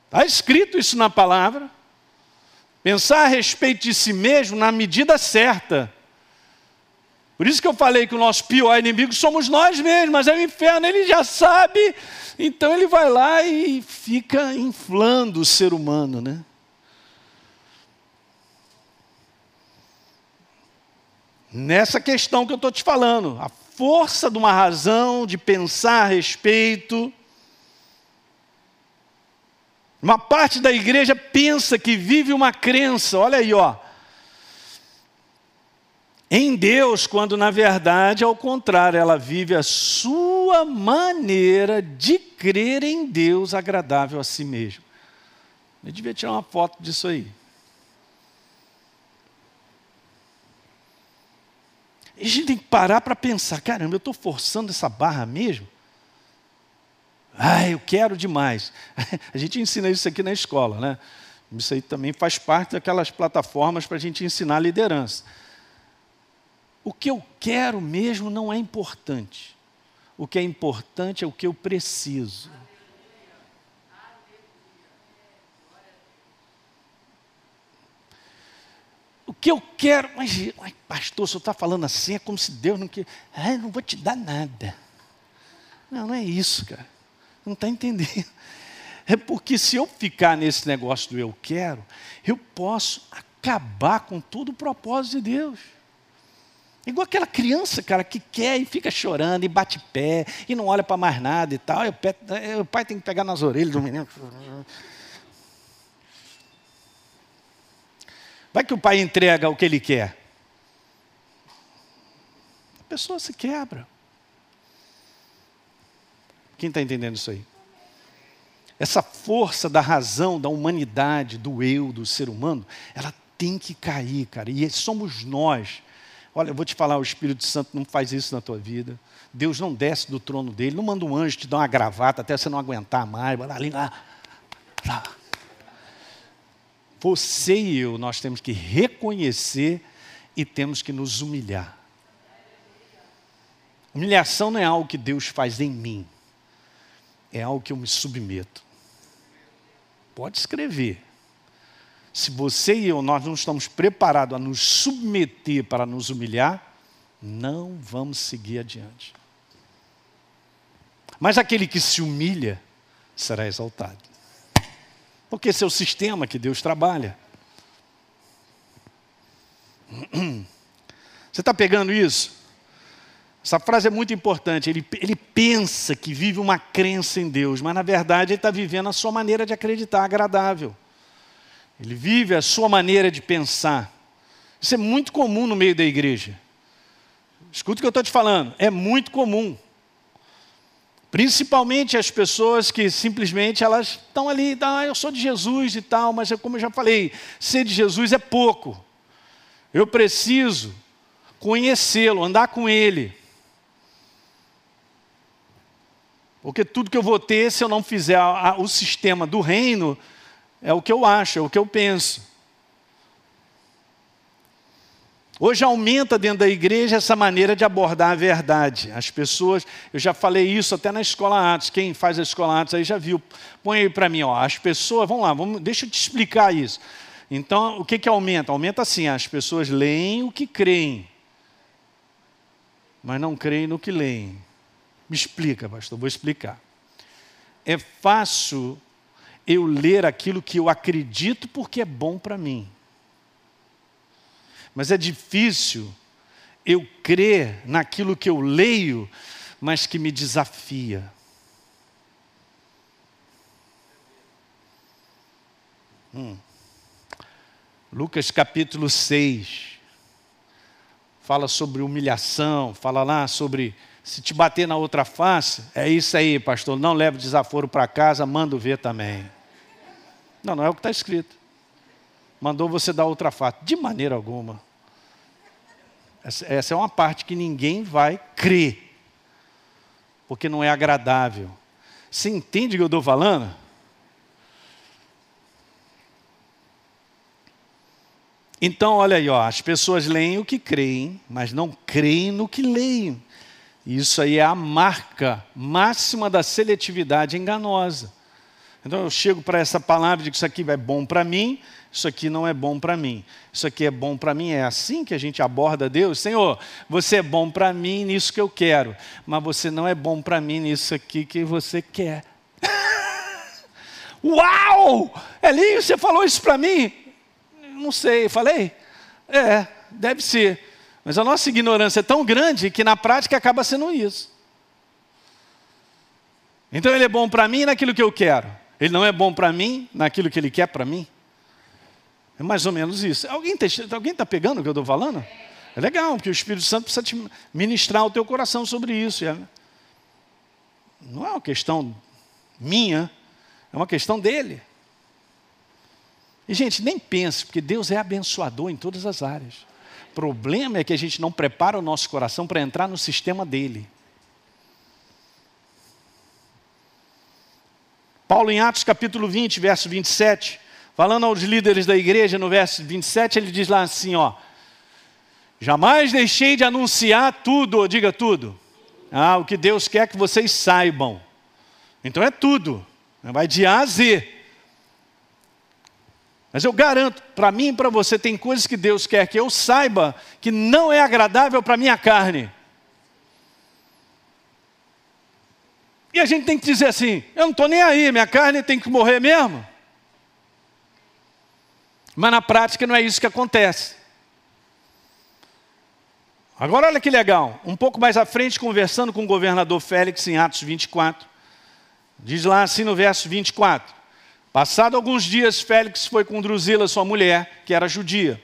Está escrito isso na palavra. Pensar a respeito de si mesmo na medida certa. Por isso que eu falei que o nosso pior inimigo somos nós mesmos, mas é o inferno, ele já sabe, então ele vai lá e fica inflando o ser humano, né? Nessa questão que eu estou te falando, a força de uma razão de pensar a respeito uma parte da igreja pensa que vive uma crença, olha aí, ó. Em Deus, quando na verdade, ao contrário, ela vive a sua maneira de crer em Deus agradável a si mesmo. Eu devia tirar uma foto disso aí. E a gente tem que parar para pensar: caramba, eu estou forçando essa barra mesmo? Ah, eu quero demais. [LAUGHS] A gente ensina isso aqui na escola, né? Isso aí também faz parte daquelas plataformas para a gente ensinar liderança. O que eu quero mesmo não é importante. O que é importante é o que eu preciso. Que eu quero, mas, mas pastor, o senhor está falando assim, é como se Deus não quer. Ah, eu não vou te dar nada. Não, não é isso, cara. Não está entendendo. É porque se eu ficar nesse negócio do eu quero, eu posso acabar com todo o propósito de Deus. Igual aquela criança, cara, que quer e fica chorando e bate pé e não olha para mais nada e tal. E o, pé, o pai tem que pegar nas orelhas do menino. Vai que o pai entrega o que ele quer. A pessoa se quebra. Quem está entendendo isso aí? Essa força da razão, da humanidade, do eu, do ser humano, ela tem que cair, cara. E somos nós. Olha, eu vou te falar, o Espírito Santo não faz isso na tua vida. Deus não desce do trono dele, não manda um anjo te dar uma gravata até você não aguentar mais. Vai ali, lá, lá. Você e eu, nós temos que reconhecer e temos que nos humilhar. Humilhação não é algo que Deus faz em mim é algo que eu me submeto. Pode escrever. Se você e eu, nós não estamos preparados a nos submeter para nos humilhar, não vamos seguir adiante. Mas aquele que se humilha será exaltado. Porque esse é o sistema que Deus trabalha. [CLEARS THROAT] Você está pegando isso? Essa frase é muito importante. Ele, ele pensa que vive uma crença em Deus, mas na verdade ele está vivendo a sua maneira de acreditar agradável. Ele vive a sua maneira de pensar. Isso é muito comum no meio da igreja. Escuta o que eu estou te falando. É muito comum. Principalmente as pessoas que simplesmente elas estão ali, ah, eu sou de Jesus e tal, mas é como eu já falei, ser de Jesus é pouco. Eu preciso conhecê-lo, andar com ele. Porque tudo que eu vou ter, se eu não fizer o sistema do reino, é o que eu acho, é o que eu penso. Hoje aumenta dentro da igreja essa maneira de abordar a verdade. As pessoas, eu já falei isso até na escola Atos. Quem faz a escola Atos aí já viu. Põe aí para mim, ó. As pessoas, vamos lá, vamos, deixa eu te explicar isso. Então, o que que aumenta? Aumenta assim, as pessoas leem o que creem, mas não creem no que leem. Me explica, pastor, vou explicar. É fácil eu ler aquilo que eu acredito porque é bom para mim. Mas é difícil eu crer naquilo que eu leio, mas que me desafia. Hum. Lucas capítulo 6 fala sobre humilhação, fala lá sobre se te bater na outra face, é isso aí, pastor, não leve desaforo para casa, manda ver também. Não, não é o que está escrito mandou você dar outra face. De maneira alguma. Essa, é uma parte que ninguém vai crer, porque não é agradável. Você entende o que eu estou falando? Então, olha aí, ó, as pessoas leem o que creem, mas não creem no que leem. Isso aí é a marca máxima da seletividade enganosa. Então eu chego para essa palavra e digo: Isso aqui é bom para mim, isso aqui não é bom para mim. Isso aqui é bom para mim. É assim que a gente aborda Deus. Senhor, você é bom para mim nisso que eu quero, mas você não é bom para mim nisso aqui que você quer. [LAUGHS] Uau! Elinho, você falou isso para mim? Não sei, falei? É, deve ser. Mas a nossa ignorância é tão grande que na prática acaba sendo isso. Então ele é bom para mim naquilo que eu quero. Ele não é bom para mim naquilo que ele quer para mim. É mais ou menos isso. Alguém está alguém tá pegando o que eu estou falando? É legal, porque o Espírito Santo precisa te ministrar o teu coração sobre isso. É, não é uma questão minha, é uma questão dele. E, gente, nem pense, porque Deus é abençoador em todas as áreas. O problema é que a gente não prepara o nosso coração para entrar no sistema dele. Paulo, em Atos capítulo 20, verso 27, Falando aos líderes da igreja, no verso 27, ele diz lá assim: ó, jamais deixei de anunciar tudo, diga tudo, ah, o que Deus quer que vocês saibam. Então é tudo, vai de A a Z. Mas eu garanto, para mim e para você, tem coisas que Deus quer que eu saiba que não é agradável para minha carne. E a gente tem que dizer assim: eu não estou nem aí, minha carne tem que morrer mesmo. Mas na prática não é isso que acontece. Agora olha que legal, um pouco mais à frente, conversando com o governador Félix em Atos 24, diz lá assim no verso 24: Passado alguns dias, Félix foi com Drusila, sua mulher, que era judia.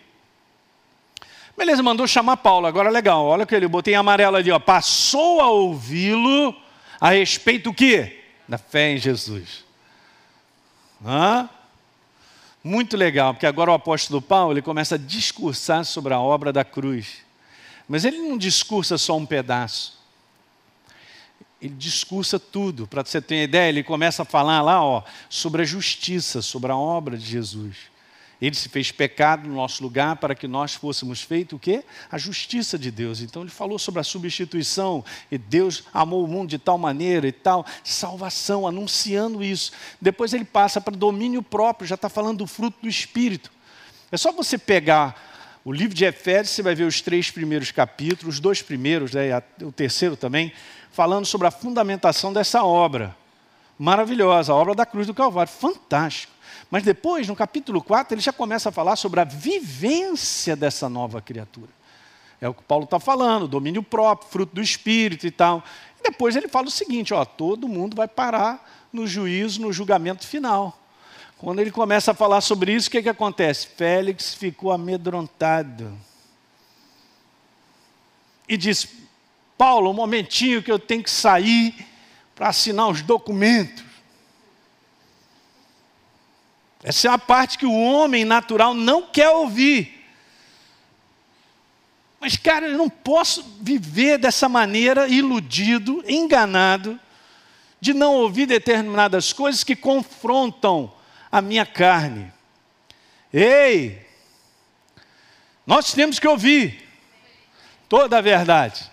Beleza, mandou chamar Paulo. Agora legal, olha que ele botei em amarelo ali, ó. Passou a ouvi-lo a respeito do quê? Da fé em Jesus. Hã? Muito legal, porque agora o apóstolo Paulo ele começa a discursar sobre a obra da cruz. Mas ele não discursa só um pedaço. Ele discursa tudo. Para você ter uma ideia, ele começa a falar lá ó, sobre a justiça, sobre a obra de Jesus. Ele se fez pecado no nosso lugar para que nós fôssemos feitos o quê? A justiça de Deus. Então ele falou sobre a substituição e Deus amou o mundo de tal maneira e tal, salvação, anunciando isso. Depois ele passa para domínio próprio, já está falando do fruto do Espírito. É só você pegar o livro de Efésios, você vai ver os três primeiros capítulos, os dois primeiros, né, o terceiro também, falando sobre a fundamentação dessa obra. Maravilhosa, a obra da cruz do Calvário. Fantástico. Mas depois, no capítulo 4, ele já começa a falar sobre a vivência dessa nova criatura. É o que Paulo está falando, domínio próprio, fruto do Espírito e tal. E depois ele fala o seguinte: ó, todo mundo vai parar no juízo, no julgamento final. Quando ele começa a falar sobre isso, o que, que acontece? Félix ficou amedrontado. E diz: Paulo, um momentinho que eu tenho que sair para assinar os documentos. Essa é a parte que o homem natural não quer ouvir. Mas, cara, eu não posso viver dessa maneira, iludido, enganado, de não ouvir determinadas coisas que confrontam a minha carne. Ei, nós temos que ouvir. toda a verdade.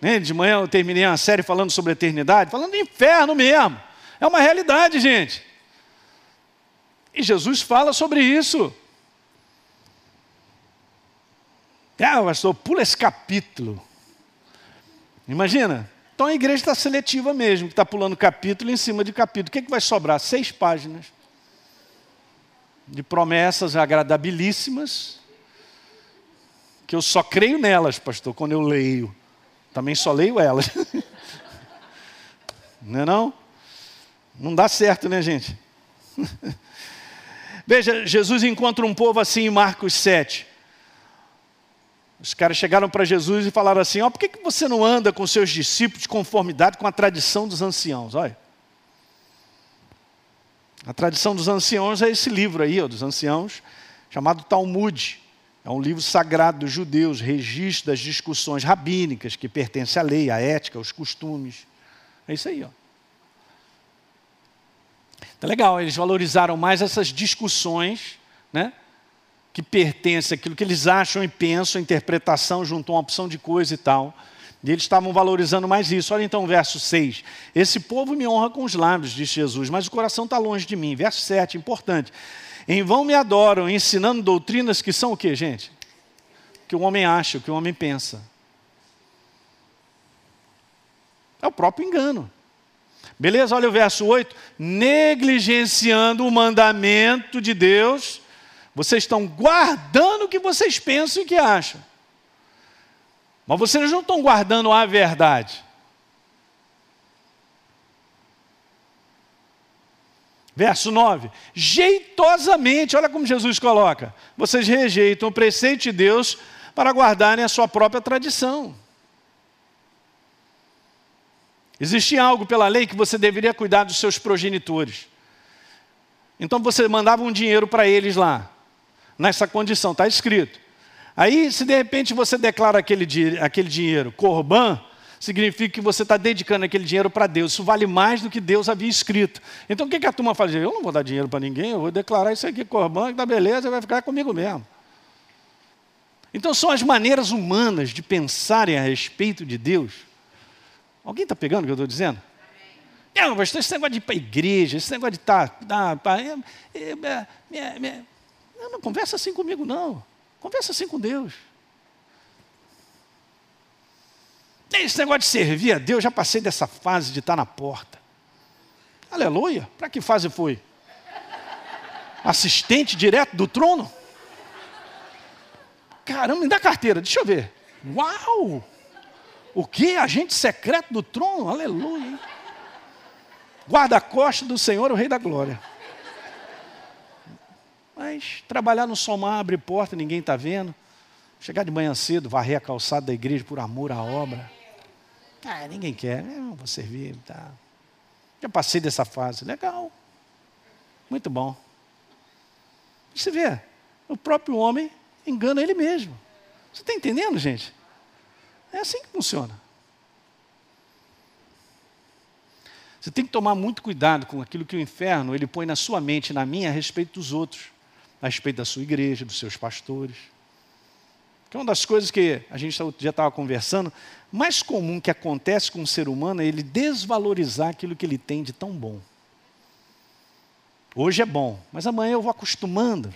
Né? De manhã eu terminei uma série falando sobre a eternidade, falando do inferno mesmo. É uma realidade, gente. E Jesus fala sobre isso. Ah, pastor, pula esse capítulo. Imagina. Então a igreja está seletiva mesmo, que está pulando capítulo em cima de capítulo. O que, é que vai sobrar? Seis páginas de promessas agradabilíssimas, que eu só creio nelas, pastor, quando eu leio. Também só leio elas. [LAUGHS] Não é não? Não dá certo, né, gente? [LAUGHS] Veja, Jesus encontra um povo assim em Marcos 7. Os caras chegaram para Jesus e falaram assim: ó, por que, que você não anda com seus discípulos de conformidade com a tradição dos anciãos? Olha. A tradição dos anciãos é esse livro aí, ó, dos anciãos, chamado Talmud. É um livro sagrado dos judeus, registro das discussões rabínicas que pertence à lei, à ética, aos costumes. É isso aí, ó. Tá legal, eles valorizaram mais essas discussões, né? Que pertencem àquilo que eles acham e pensam, interpretação junto a uma opção de coisa e tal. E eles estavam valorizando mais isso. Olha então o verso 6. Esse povo me honra com os lábios, disse Jesus, mas o coração está longe de mim. Verso 7, importante. Em vão me adoram, ensinando doutrinas que são o que, gente? O que o homem acha, o que o homem pensa. É o próprio engano. Beleza? Olha o verso 8. Negligenciando o mandamento de Deus, vocês estão guardando o que vocês pensam e que acham. Mas vocês não estão guardando a verdade. Verso 9: jeitosamente, olha como Jesus coloca: vocês rejeitam o preceito de Deus para guardarem a sua própria tradição. Existia algo pela lei que você deveria cuidar dos seus progenitores. Então você mandava um dinheiro para eles lá, nessa condição, está escrito. Aí, se de repente você declara aquele, aquele dinheiro corban, significa que você está dedicando aquele dinheiro para Deus. Isso vale mais do que Deus havia escrito. Então o que, que a turma fazia? Eu não vou dar dinheiro para ninguém, eu vou declarar isso aqui corban, que dá beleza, vai ficar comigo mesmo. Então são as maneiras humanas de pensarem a respeito de Deus Alguém está pegando o que eu estou dizendo? Não, pastor, esse negócio de ir para a igreja, esse negócio de estar. Tá, tá, é, é, é, não, não conversa assim comigo, não. Conversa assim com Deus. Esse negócio de servir a Deus, já passei dessa fase de estar na porta. Aleluia. Para que fase foi? Assistente direto do trono? Caramba, me dá carteira, deixa eu ver. Uau! O que? Agente secreto do trono? Aleluia. Guarda-costa do Senhor, o Rei da Glória. Mas trabalhar no somar, abrir porta, ninguém está vendo. Chegar de manhã cedo, varrer a calçada da igreja por amor à obra. Ah, ninguém quer. Eu não vou servir. Tá. Já passei dessa fase. Legal. Muito bom. Você vê, o próprio homem engana ele mesmo. Você está entendendo, gente? É assim que funciona. Você tem que tomar muito cuidado com aquilo que o inferno ele põe na sua mente, na minha, a respeito dos outros, a respeito da sua igreja, dos seus pastores. Que é uma das coisas que a gente já estava conversando, mais comum que acontece com o ser humano é ele desvalorizar aquilo que ele tem de tão bom. Hoje é bom, mas amanhã eu vou acostumando.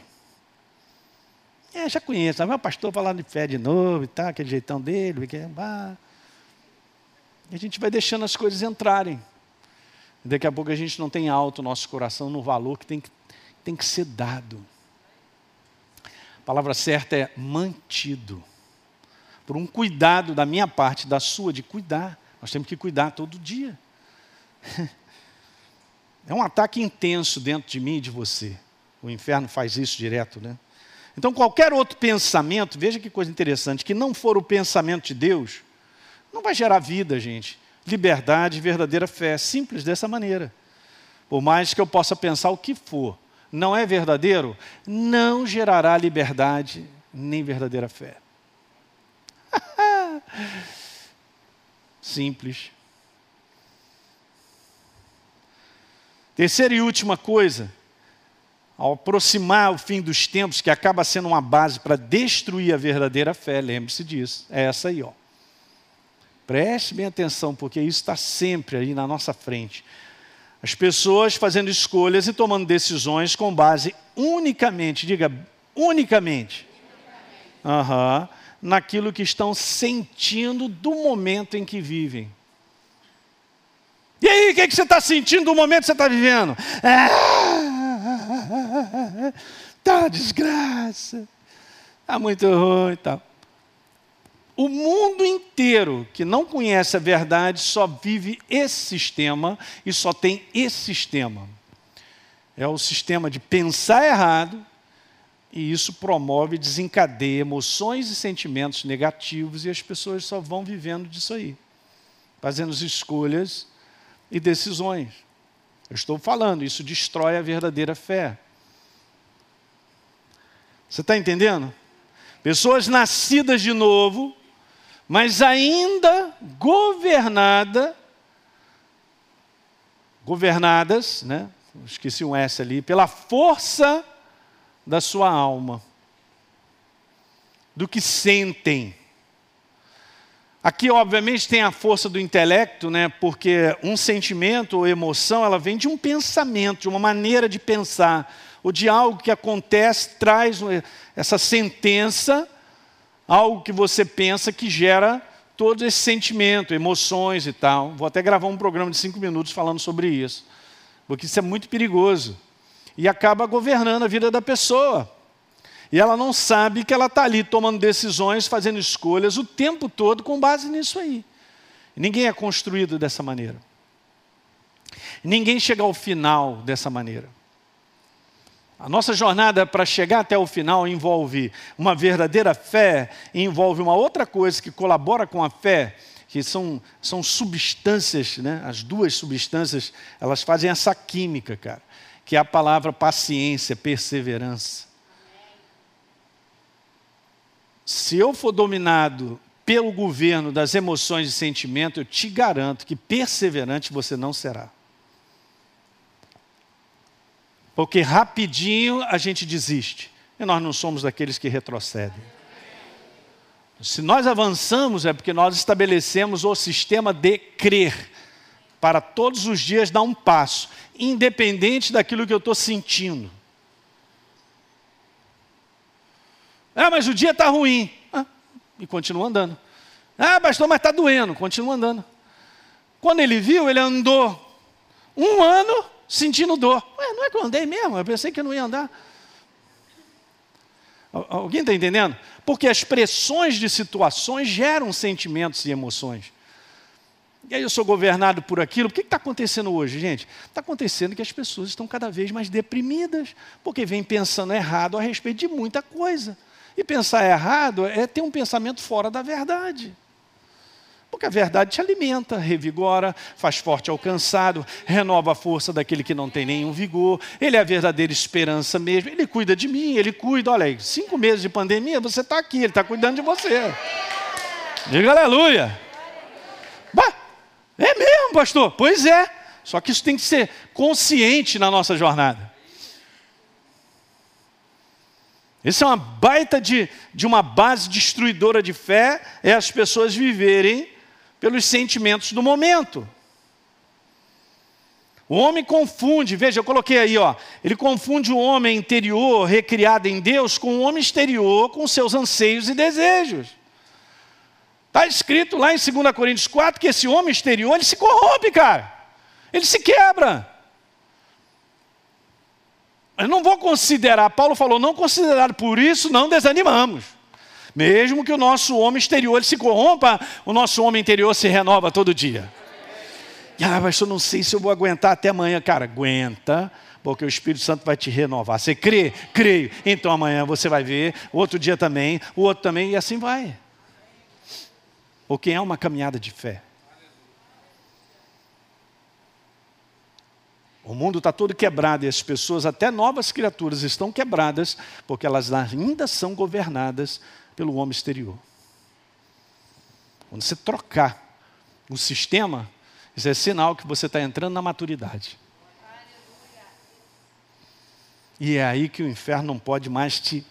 É, já conheço. Meu pastor falando de fé de novo e tal, aquele jeitão dele. Ah. E a gente vai deixando as coisas entrarem. Daqui a pouco a gente não tem alto o nosso coração no valor que tem que, tem que ser dado. A palavra certa é mantido. Por um cuidado da minha parte, da sua, de cuidar. Nós temos que cuidar todo dia. [LAUGHS] É um ataque intenso dentro de mim e de você. O inferno faz isso direto, né? Então, qualquer outro pensamento, veja que coisa interessante, que não for o pensamento de Deus, não vai gerar vida, gente. Liberdade, verdadeira fé. Simples dessa maneira. Por mais que eu possa pensar o que for, não é verdadeiro, não gerará liberdade nem verdadeira fé. [LAUGHS] Simples. Terceira e última coisa, ao aproximar o fim dos tempos, que acaba sendo uma base para destruir a verdadeira fé, lembre-se disso, é essa aí, ó. Preste bem atenção, porque isso está sempre aí na nossa frente. As pessoas fazendo escolhas e tomando decisões com base unicamente, diga, unicamente, uhum, naquilo que estão sentindo do momento em que vivem. E aí, o que, é que você está sentindo do momento que você está vivendo? Ah, tá desgraça, tá muito ruim e tal. O mundo inteiro que não conhece a verdade só vive esse sistema e só tem esse sistema. É o sistema de pensar errado, e isso promove desencadeia emoções e sentimentos negativos, e as pessoas só vão vivendo disso aí, fazendo escolhas e decisões. Eu estou falando, isso destrói a verdadeira fé. Você está entendendo? Pessoas nascidas de novo, mas ainda governada, governadas, né? Esqueci um S ali, pela força da sua alma, do que sentem. Aqui, obviamente, tem a força do intelecto, né? porque um sentimento ou emoção, ela vem de um pensamento, de uma maneira de pensar, ou de algo que acontece, traz essa sentença, algo que você pensa que gera todo esse sentimento, emoções e tal. Vou até gravar um programa de cinco minutos falando sobre isso, porque isso é muito perigoso. E acaba governando a vida da pessoa. E ela não sabe que ela está ali tomando decisões, fazendo escolhas o tempo todo com base nisso aí. Ninguém é construído dessa maneira. Ninguém chega ao final dessa maneira. A nossa jornada para chegar até o final envolve uma verdadeira fé, envolve uma outra coisa que colabora com a fé, que são, são substâncias, né? as duas substâncias, elas fazem essa química, cara, que é a palavra paciência, perseverança. Se eu for dominado pelo governo das emoções e sentimentos, eu te garanto que perseverante você não será. Porque rapidinho a gente desiste. E nós não somos daqueles que retrocedem. Se nós avançamos é porque nós estabelecemos o sistema de crer. Para todos os dias dar um passo, independente daquilo que eu estou sentindo. Ah, mas o dia está ruim. Ah, e continua andando. Ah, pastor, mas está doendo. Continua andando. Quando ele viu, ele andou um ano sentindo dor. Ué, não é que eu andei mesmo? Eu pensei que eu não ia andar. Alguém está entendendo? Porque as pressões de situações geram sentimentos e emoções. E aí eu sou governado por aquilo. O que está acontecendo hoje, gente? Está acontecendo que as pessoas estão cada vez mais deprimidas, porque vêm pensando errado a respeito de muita coisa. E pensar errado é ter um pensamento fora da verdade. Porque a verdade te alimenta, revigora, faz forte ao cansado, renova a força daquele que não tem nenhum vigor. Ele é a verdadeira esperança mesmo. Ele cuida de mim, ele cuida. Olha aí, cinco meses de pandemia, você está aqui, ele está cuidando de você. Diga aleluia. Bah, é mesmo, pastor? Pois é. Só que isso tem que ser consciente na nossa jornada. Isso é uma baita de, de uma base destruidora de fé, é as pessoas viverem pelos sentimentos do momento. O homem confunde, veja, eu coloquei aí, ó, ele confunde o homem interior, recriado em Deus, com o homem exterior, com seus anseios e desejos. Está escrito lá em 2 Coríntios 4 que esse homem exterior, ele se corrompe, cara. Ele se quebra. Eu não vou considerar, Paulo falou, não considerar por isso não desanimamos. Mesmo que o nosso homem exterior se corrompa, o nosso homem interior se renova todo dia. Ah, mas eu não sei se eu vou aguentar até amanhã. Cara, aguenta, porque o Espírito Santo vai te renovar. Você crê? Creio. Então amanhã você vai ver, outro dia também, o outro também, e assim vai. Porque é uma caminhada de fé. O mundo está todo quebrado e as pessoas, até novas criaturas, estão quebradas porque elas ainda são governadas pelo homem exterior. Quando você trocar o sistema, isso é sinal que você está entrando na maturidade. E é aí que o inferno não pode mais te.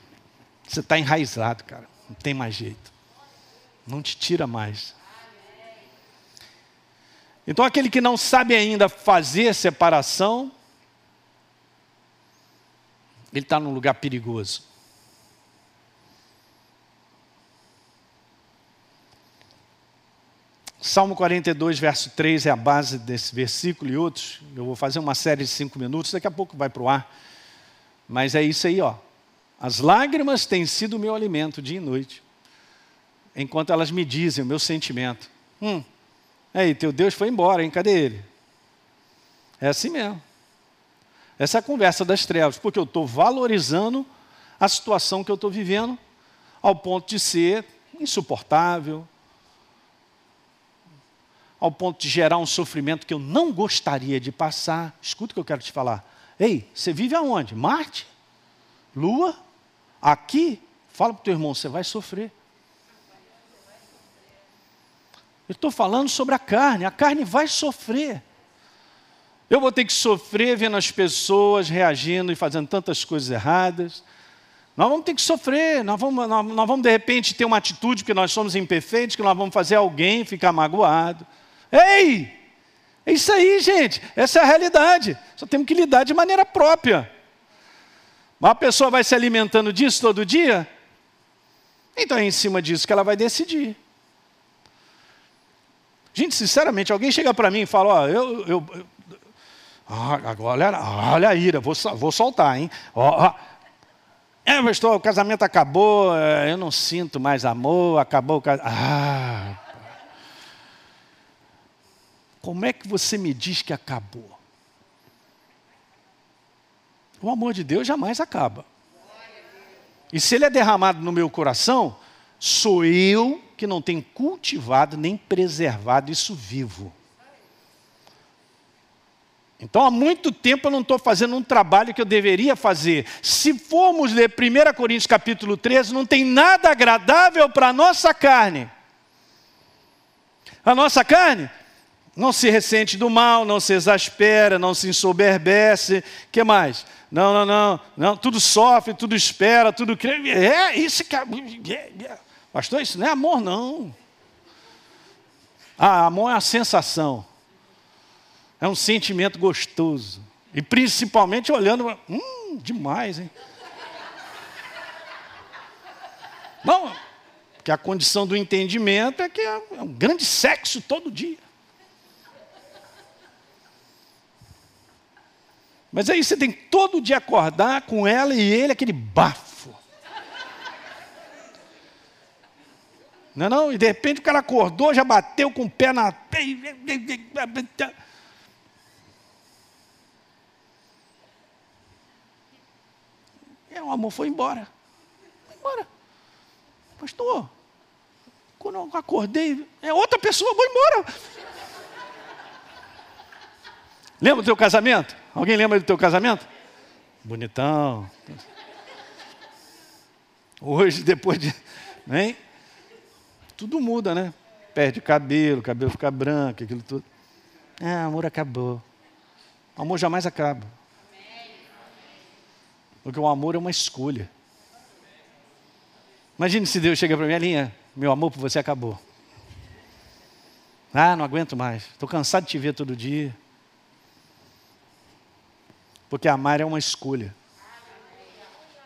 Você está enraizado, cara. Não tem mais jeito. Não te tira mais. Então, aquele que não sabe ainda fazer separação, ele está num lugar perigoso. Salmo 42, verso 3 é a base desse versículo e outros. Eu vou fazer uma série de cinco minutos, daqui a pouco vai para o ar. Mas é isso aí, ó. As lágrimas têm sido o meu alimento dia e noite, enquanto elas me dizem o meu sentimento. Hum, aí, teu Deus foi embora, hein? Cadê ele? É assim mesmo. Essa é a conversa das trevas, porque eu estou valorizando a situação que eu estou vivendo ao ponto de ser insuportável, ao ponto de gerar um sofrimento que eu não gostaria de passar. Escuta o que eu quero te falar. Ei, você vive aonde? Marte? Lua? Aqui? Fala para o teu irmão, você vai sofrer. Eu estou falando sobre a carne, a carne vai sofrer. Eu vou ter que sofrer vendo as pessoas reagindo e fazendo tantas coisas erradas. Nós vamos ter que sofrer, nós vamos, nós, nós vamos de repente ter uma atitude, porque nós somos imperfeitos, que nós vamos fazer alguém ficar magoado. Ei! É isso aí, gente. Essa é a realidade. Só temos que lidar de maneira própria. Mas a pessoa vai se alimentando disso todo dia? Então é em cima disso que ela vai decidir. Gente, sinceramente, alguém chega para mim e fala: Ó, eu, eu, eu ah, agora, olha a ira, vou, vou soltar, hein? Ó, ó. É, pastor, o casamento acabou, é, eu não sinto mais amor, acabou o casamento. Ah, como é que você me diz que acabou? O amor de Deus jamais acaba. E se ele é derramado no meu coração, sou eu que não tenho cultivado nem preservado isso vivo. Então, há muito tempo eu não estou fazendo um trabalho que eu deveria fazer. Se formos ler 1 Coríntios capítulo 13, não tem nada agradável para a nossa carne. A nossa carne não se ressente do mal, não se exaspera, não se ensoberbece. que mais? Não, não, não, não, tudo sofre, tudo espera, tudo crê. É isso que. É, é. Pastor, isso não é amor, não. Ah, amor é uma sensação. É um sentimento gostoso. E principalmente olhando, hum, demais, hein? Não, porque a condição do entendimento é que é um grande sexo todo dia. Mas aí você tem que todo dia acordar com ela e ele, aquele bafo. Não é não? E de repente o cara acordou, já bateu com o pé na. É, o amor foi embora. Foi embora. Pastor, quando eu acordei, é outra pessoa, vou embora. Lembra do teu casamento? Alguém lembra do teu casamento? Bonitão. Hoje, depois de. Hein? Tudo muda, né? Perde cabelo, cabelo fica branco, aquilo tudo. Ah, amor acabou. O amor jamais acaba. Porque o amor é uma escolha. Imagine se Deus chega para mim, linha, meu amor por você acabou. Ah, não aguento mais. Estou cansado de te ver todo dia. Porque amar é uma escolha.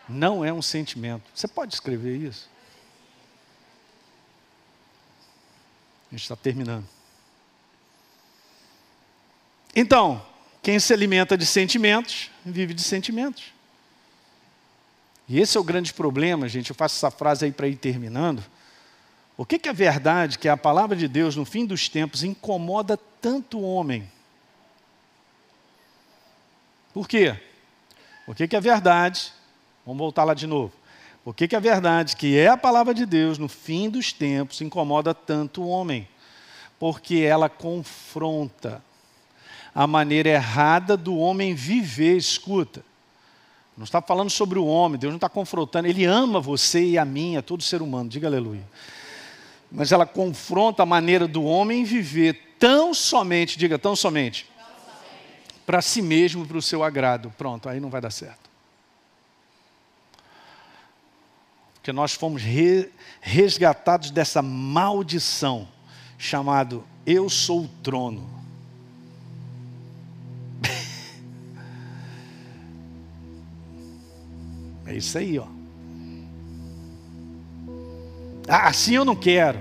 Não é um sentimento. Você pode escrever isso? A gente está terminando. Então, quem se alimenta de sentimentos, vive de sentimentos. E esse é o grande problema, gente. Eu faço essa frase aí para ir terminando. O que, que é verdade que a palavra de Deus, no fim dos tempos, incomoda tanto o homem? Por quê? O que, que é verdade? Vamos voltar lá de novo. O que, que é verdade? Que é a palavra de Deus, no fim dos tempos, incomoda tanto o homem. Porque ela confronta a maneira errada do homem viver. Escuta, não está falando sobre o homem, Deus não está confrontando, Ele ama você e a mim, a todo ser humano, diga aleluia. Mas ela confronta a maneira do homem viver tão somente, diga tão somente, para si mesmo, para o seu agrado. Pronto, aí não vai dar certo. Porque nós fomos re, resgatados dessa maldição chamado Eu sou o trono. [LAUGHS] é isso aí, ó. Ah, assim eu não quero.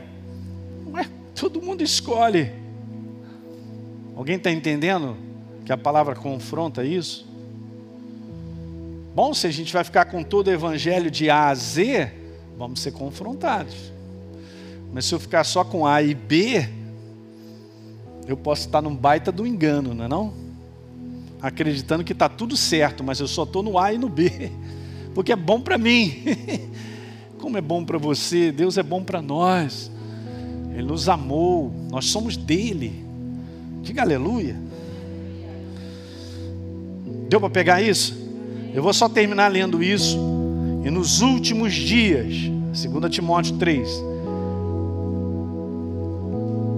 Ué, todo mundo escolhe. Alguém está entendendo que a palavra confronta isso? Bom, se a gente vai ficar com todo o evangelho de A a Z, vamos ser confrontados. Mas se eu ficar só com A e B, eu posso estar num baita do engano, não é não? Acreditando que está tudo certo, mas eu só estou no A e no B, [LAUGHS] porque é bom para mim. [LAUGHS] Como é bom para você, Deus é bom para nós. Ele nos amou, nós somos dele. Diga aleluia. Deu para pegar isso? Eu vou só terminar lendo isso. E nos últimos dias, 2 Timóteo 3,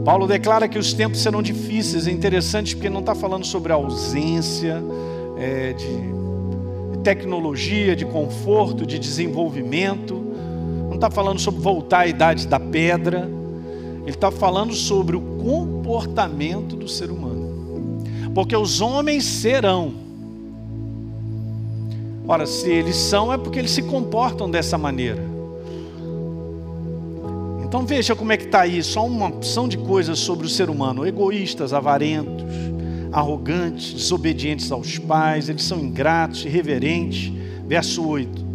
Paulo declara que os tempos serão difíceis. É interessante porque não está falando sobre ausência é, de tecnologia, de conforto, de desenvolvimento. Não está falando sobre voltar à idade da pedra. Ele está falando sobre o comportamento do ser humano. Porque os homens serão Ora, se eles são, é porque eles se comportam dessa maneira. Então veja como é que está aí, só uma opção de coisas sobre o ser humano: egoístas, avarentos, arrogantes, desobedientes aos pais, eles são ingratos, irreverentes. Verso 8.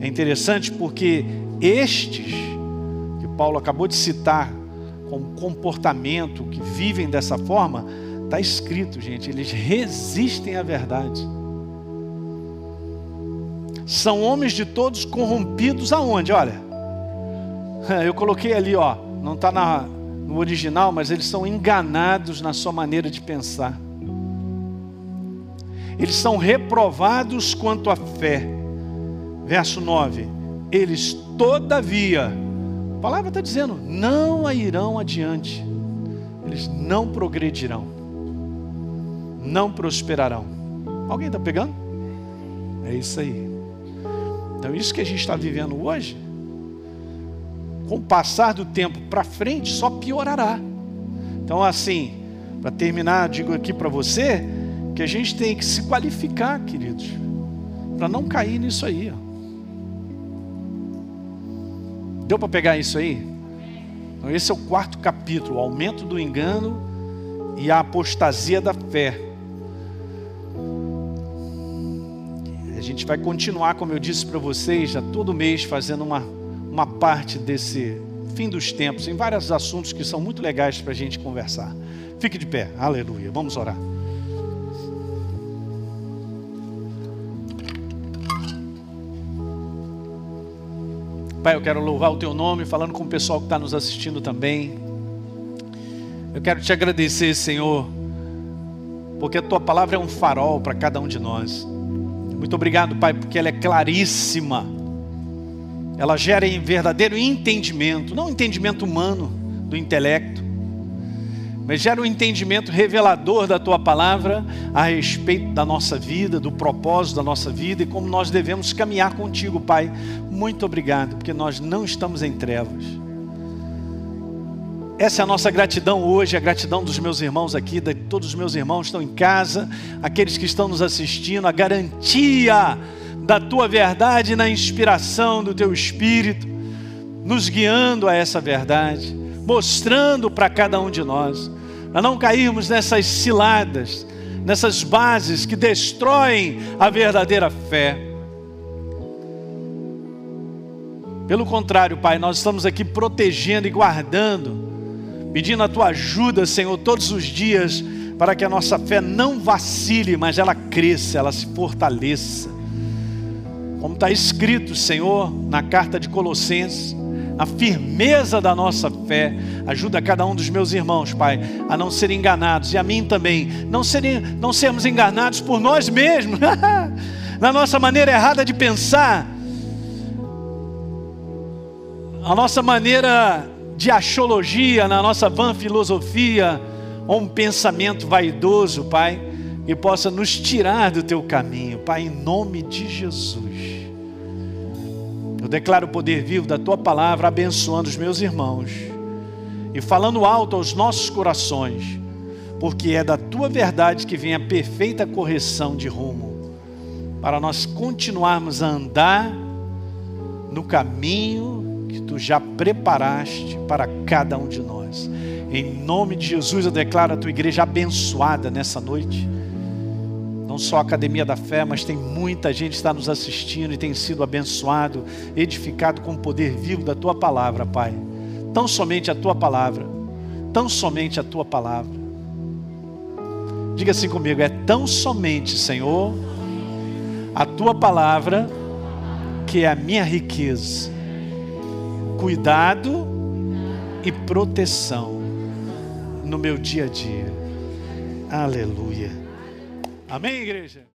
É interessante porque estes, que Paulo acabou de citar, como comportamento, que vivem dessa forma, está escrito, gente, eles resistem à verdade são homens de todos corrompidos aonde? Olha, [LAUGHS] eu coloquei ali, ó, não está no original, mas eles são enganados na sua maneira de pensar. Eles são reprovados quanto à fé. Verso 9: Eles, todavia, a palavra está dizendo, não irão adiante, eles não progredirão, não prosperarão. Alguém está pegando? É isso aí. Então, isso que a gente está vivendo hoje, com o passar do tempo para frente, só piorará. Então, assim, para terminar, digo aqui para você que a gente tem que se qualificar, queridos, para não cair nisso aí. Ó. Deu para pegar isso aí? Então, esse é o quarto capítulo: o aumento do engano e a apostasia da fé. Gente vai continuar, como eu disse para vocês, já todo mês fazendo uma, uma parte desse fim dos tempos, em vários assuntos que são muito legais para a gente conversar. Fique de pé, aleluia. Vamos orar. Pai, eu quero louvar o teu nome, falando com o pessoal que está nos assistindo também. Eu quero te agradecer, Senhor, porque a tua palavra é um farol para cada um de nós. Muito obrigado, Pai, porque ela é claríssima. Ela gera em verdadeiro entendimento, não entendimento humano do intelecto, mas gera um entendimento revelador da tua palavra a respeito da nossa vida, do propósito da nossa vida e como nós devemos caminhar contigo, Pai. Muito obrigado, porque nós não estamos em trevas. Essa é a nossa gratidão hoje, a gratidão dos meus irmãos aqui, de todos os meus irmãos que estão em casa, aqueles que estão nos assistindo, a garantia da tua verdade na inspiração do teu espírito, nos guiando a essa verdade, mostrando para cada um de nós, para não cairmos nessas ciladas, nessas bases que destroem a verdadeira fé. Pelo contrário, Pai, nós estamos aqui protegendo e guardando pedindo a tua ajuda, Senhor, todos os dias, para que a nossa fé não vacile, mas ela cresça, ela se fortaleça. Como está escrito, Senhor, na carta de Colossenses, a firmeza da nossa fé. Ajuda cada um dos meus irmãos, Pai, a não serem enganados e a mim também, não, serem, não sermos enganados por nós mesmos, [LAUGHS] na nossa maneira errada de pensar, a nossa maneira de achologia, na nossa van filosofia, ou um pensamento vaidoso, Pai, que possa nos tirar do teu caminho, Pai, em nome de Jesus. Eu declaro o poder vivo da tua palavra abençoando os meus irmãos e falando alto aos nossos corações, porque é da tua verdade que vem a perfeita correção de rumo, para nós continuarmos a andar no caminho que tu já preparaste para cada um de nós. Em nome de Jesus, eu declaro a tua igreja abençoada nessa noite. Não só a Academia da Fé, mas tem muita gente que está nos assistindo e tem sido abençoado, edificado com o poder vivo da tua palavra, Pai. Tão somente a tua palavra, tão somente a tua palavra. Diga assim comigo: é tão somente, Senhor, a tua palavra que é a minha riqueza, cuidado e proteção no meu dia a dia. Aleluia. Amém, igreja?